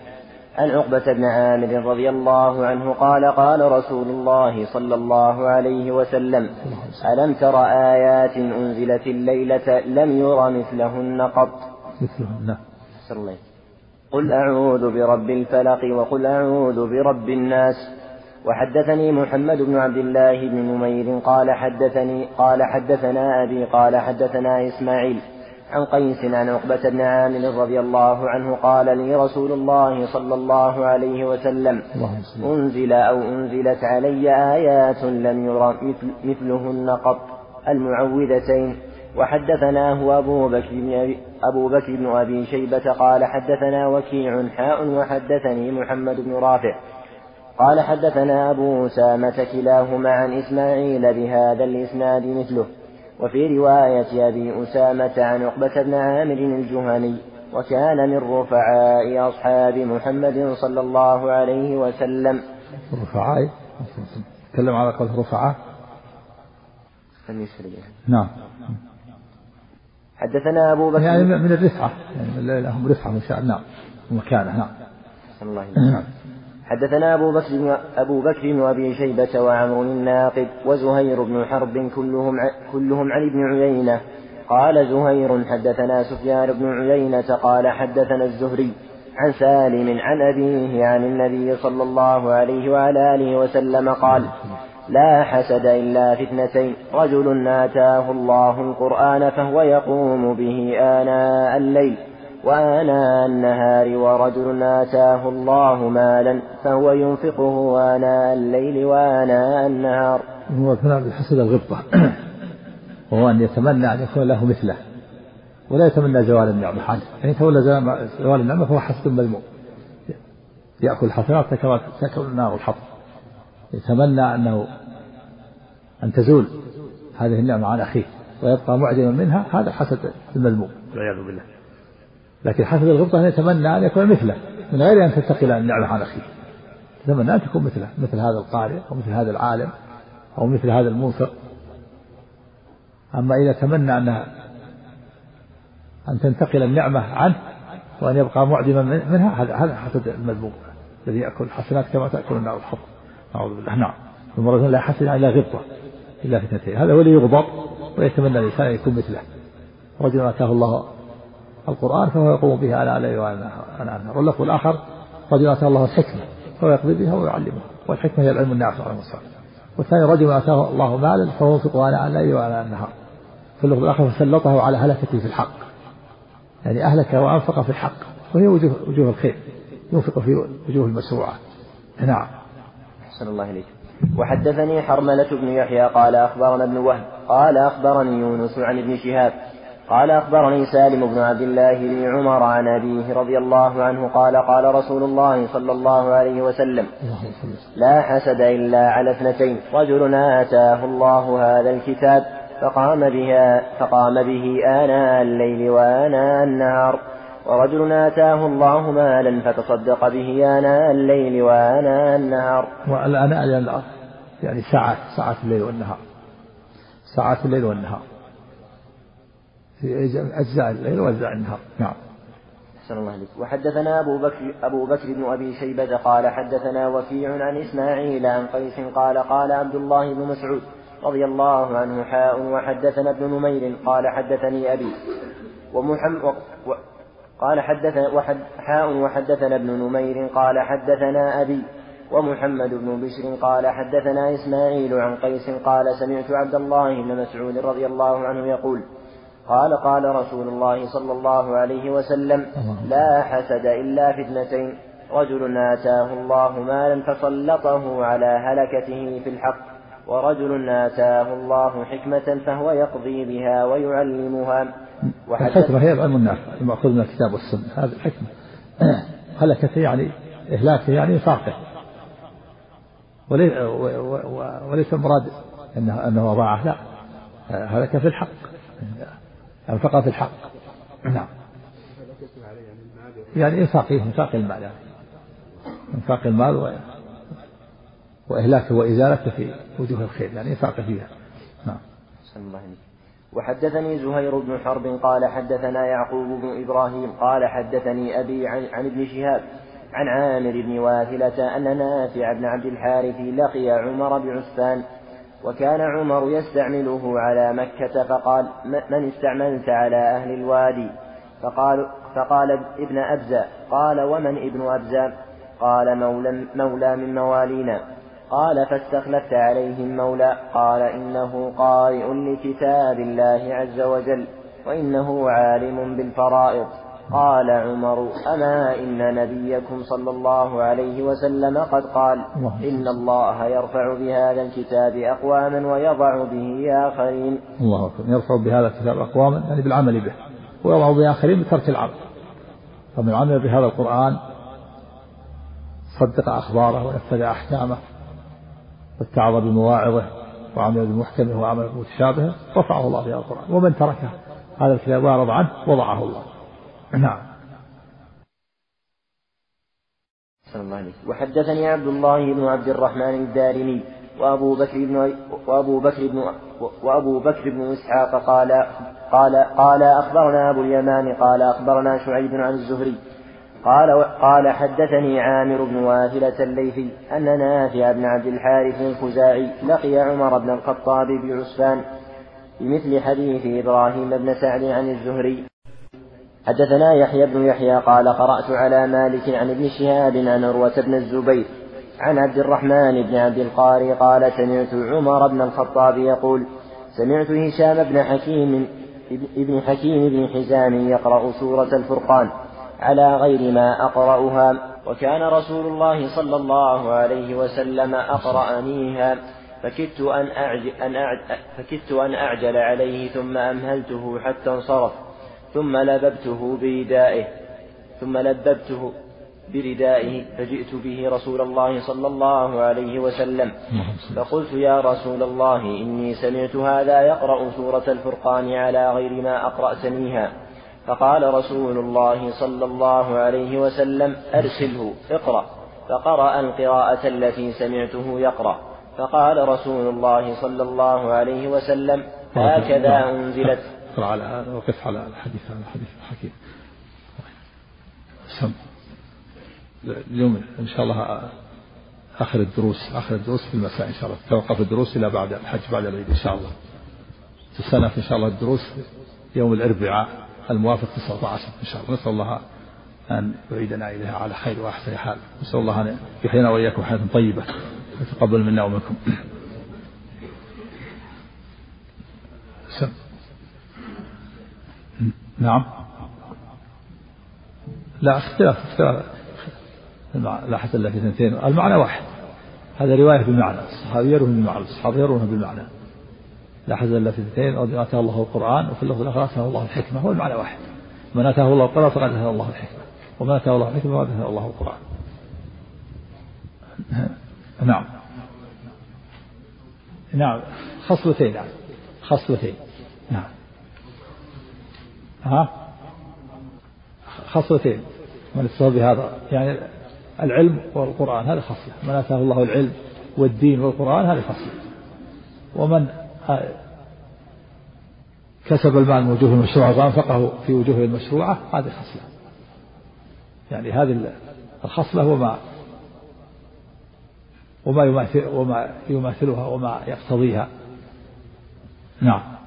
عن عقبة بن عامر رضي الله عنه قال قال رسول الله صلى الله عليه وسلم ألم تر آيات أنزلت الليلة لم ير مثلهن قط؟ مثلهن. قل أعوذ برب الفلق وقل أعوذ برب الناس. وحدثني محمد بن عبد الله بن نمير قال حدثني قال حدثنا أبي قال حدثنا إسماعيل عن قيس عن عقبة بن عامر رضي الله عنه قال لي رسول الله صلى الله عليه وسلم أنزل أو أنزلت علي آيات لم مثل مثلهن قط المعوذتين. وحدثناه أبو بكر بن أبي, أبو بكر بن أبي شيبة قال حدثنا وكيع حاء وحدثني محمد بن رافع قال حدثنا أبو أسامة كلاهما عن إسماعيل بهذا الإسناد مثله وفي رواية أبي أسامة عن عقبة بن عامر الجهني وكان من رفعاء أصحاب محمد صلى الله عليه وسلم. رفعاء؟ تكلم على قول رفعاء؟ نعم. حدثنا أبو بكر. يعني من الرفعة يعني لهم رفعة وشأن نعم. ومكانة نعم. الله نعم. حدثنا أبو بكر أبو بكر وأبي شيبة وعمر الناقد وزهير بن حرب كلهم كلهم عن ابن عيينة. قال زهير حدثنا سفيان بن عيينة قال حدثنا الزهري عن سالم عن أبيه عن النبي صلى الله عليه وعلى آله وسلم قال لا حسد إلا في اثنتين رجل آتاه الله القرآن فهو يقوم به آناء الليل وآناء النهار ورجل آتاه الله مالا فهو ينفقه آناء الليل وآناء النهار هو ثناء الحسد الغبطة. وهو أن يتمنى أن يكون له مثله. ولا يتمنى زوال النعمة. حاجة يعني تولى زوال النعمة فهو حسد مذموم. يأكل الحسنات كما تأكل النار الحطب. يتمنى أنه أن تزول هذه النعمة عن أخيه. ويبقى معجبا منها. هذا حسد المذموم. والعياذ بالله. لكن حسد الغبطة يتمنى أن يكون مثله من غير أن تنتقل النعمة عن أخيه. يتمنى أن تكون مثله مثل هذا القارئ أو مثل هذا العالم أو مثل هذا المنفق. أما إذا تمنى أن أن تنتقل النعمة عنه وأن يبقى معدما منها هذا حسد المذموم الذي يأكل الحسنات كما تأكل النار الحطب نعوذ بالله. نعم. المرة لا حسد إلا غبطة إلا فتنتين هذا هو اللي يغضب ويتمنى الإنسان أن يكون مثله. رجل آتاه الله القرآن فهو يقوم به على الليل وعلى النهار واللفظ الآخر رجل آتاه الله الحكمة فهو يقضي بها ويعلمها. والحكمة هي العلم النافع على المصحف والثاني رجل آتاه الله مالا فهو ينفق على الليل وعلى النهار. في اللفظ الآخر فسلطه على هلكته في الحق. يعني أهلك وأنفق في الحق. وهي وجوه, وجوه الخير. ينفق في وجوه المشروعة نعم. أحسن الله إليك. وحدثني حرملة بن يحيى قال أخبرنا ابن وهب قال أخبرني يونس عن ابن شهاب قال أخبرني سالم بن عبد الله بن عمر عن أبيه رضي الله عنه قال قال رسول الله صلى الله عليه وسلم لا حسد إلا على اثنتين. رجل آتاه الله هذا الكتاب فقام بها فقام به آناء الليل وآناء النهار. ورجل آتاه الله مالا فتصدق به آناء الليل وآناء النهار. والآناء يعني ساعات ساعات الليل والنهار. ساعات الليل والنهار. في أجزاء الليل وأجزاء النهار. نعم. أحسن الله عليك وحدثنا أبو بكر أبو بكر بن أبي شيبة قال حدثنا وكيع عن إسماعيل عن قيس قال قال عبد الله بن مسعود رضي الله عنه حاء وحدثنا ابن نمير قال حدثني أبي ومحمد و قال حدثنا وحد حاء وحدثنا ابن نمير قال حدثنا أبي ومحمد بن بشر قال حدثنا إسماعيل عن قيس قال سمعت عبد الله بن مسعود رضي الله عنه يقول قال قال رسول الله صلى الله عليه وسلم لا حسد إلا في اثنتين. رجل آتاه الله مالا فسلطه على هلكته في الحق ورجل آتاه الله حكمة فهو يقضي بها ويعلمها. الحكمة هي العلم النافع المأخوذ من الكتاب والسنة هذه الحكمة. هلكته يعني إهلاكه يعني إنفاقه وليس المراد أنه أنه أضاعه لا. هلك في الحق. في الحق. نعم. يعني إنفاق إنفاق المال. يعني إنفاق المال و... وإهلاكه وإزالته في وجوه الخير. يعني إنفاق فيها. نعم. وحدثني زهير بن حرب قال حدثنا يعقوب بن إبراهيم قال حدثني أبي عن, عن ابن شهاب عن عامر بن واثلة أن نافع بن عبد الحارث لقي عمر بعسفان وكان عمر يستعمله على مكة فقال من استعملت على أهل الوادي؟ فقال, فقال ابن أبزة قال ومن ابن أبزة؟ قال مولى, مولى من موالينا. قال فاستخلفت عليهم مولى. قال إنه قارئ لكتاب الله عز وجل وإنه عالم بالفرائض. قال عمر أما إن نبيكم صلى الله عليه وسلم قد قال إن الله يرفع بهذا الكتاب أقواما ويضع به آخرين. الله أكبر. يرفع بهذا الكتاب أقواما يعني بالعمل به. ويضع به آخرين بترك العمل. فمن عمل بهذا القرآن صدق أخباره ونفذ أحكامه واتعظ بمواعظه وعمل بمحكمه وعمل بمتشابهه رفعه الله بهذا القرآن. ومن ترك هذا الكتاب وأعرض عنه وضعه الله. نعم. وحدثني عبد الله بن عبد الرحمن الدارمي وأبو بكر بن وأبو بكر بن وأبو بكر بن إسحاق قال قال قال أخبرنا أبو اليمان قال أخبرنا شعيب عن الزهري قال قال حدثني عامر بن واثلة الليثي أن نافع بن عبد الحارث الخزاعي لقي عمر بن الخطاب بعسفان بمثل حديث إبراهيم بن سعد عن الزهري حدثنا يحيى بن يحيى قال قرأت على مالك عن ابن شهاب عن عروة بن الزبير عن عبد الرحمن بن عبد القاري قال سمعت عمر بن الخطاب يقول سمعت هشام بن حكيم ابن حكيم بن حزام يقرأ سورة الفرقان على غير ما أقرأها وكان رسول الله صلى الله عليه وسلم أقرأنيها فكدت أن أعجل, فكدت أن أعجل عليه ثم أمهلته حتى انصرف ثم لببته بردائه ثم لببته بردائه فجئت به رسول الله صلى الله عليه وسلم. فقلت يا رسول الله إني سمعت هذا يقرأ سورة الفرقان على غير ما أقرأتنيها. فقال رسول الله صلى الله عليه وسلم أرسله اقرأ. فقرأ القراءة التي سمعته يقرأ. فقال رسول الله صلى الله عليه وسلم هكذا أنزلت. على هذا وقف على الحديث هذا حديث حكيم سم. اليوم إن شاء الله آخر الدروس آخر الدروس في المساء إن شاء الله. توقف الدروس إلى بعد الحج بعد العيد إن شاء الله. السنة إن شاء الله الدروس يوم الأربعاء الموافق 19 إن شاء الله. نسأل الله أن يعيدنا إليها على خير وأحسن حال. نسأل الله أن يحيينا وإياكم حياة طيبة. ويتقبل منا ومنكم. سم. نعم. لا اختلاف لا حتى الا في اثنتين. المعنى واحد. هذا رواية بالمعنى. الصحابي يروي بالمعنى الصحابي يروون بالمعنى. لا حزن الا في اثنتين آتاه الله القرآن وفي اللفظ الآخر آتاه الله الحكمة. هو المعنى واحد. من آتاه الله القرآن فقد آتاه الله الحكمة. ومن آتاه الله الحكمة فقد آتاه الله القرآن. نعم. نعم. خصلتين يعني خصلتين. نعم. ها؟ خصلتين من اتصل بهذا يعني العلم والقرآن هذه خصلة من آتاه الله العلم والدين والقرآن هذه خصلة ومن كسب المال من وجوه المشروعة وأنفقه في وجوه المشروعة هذه خصلة يعني هذه الخصلة وما وما يماثل وما يماثلها وما يقتضيها. نعم.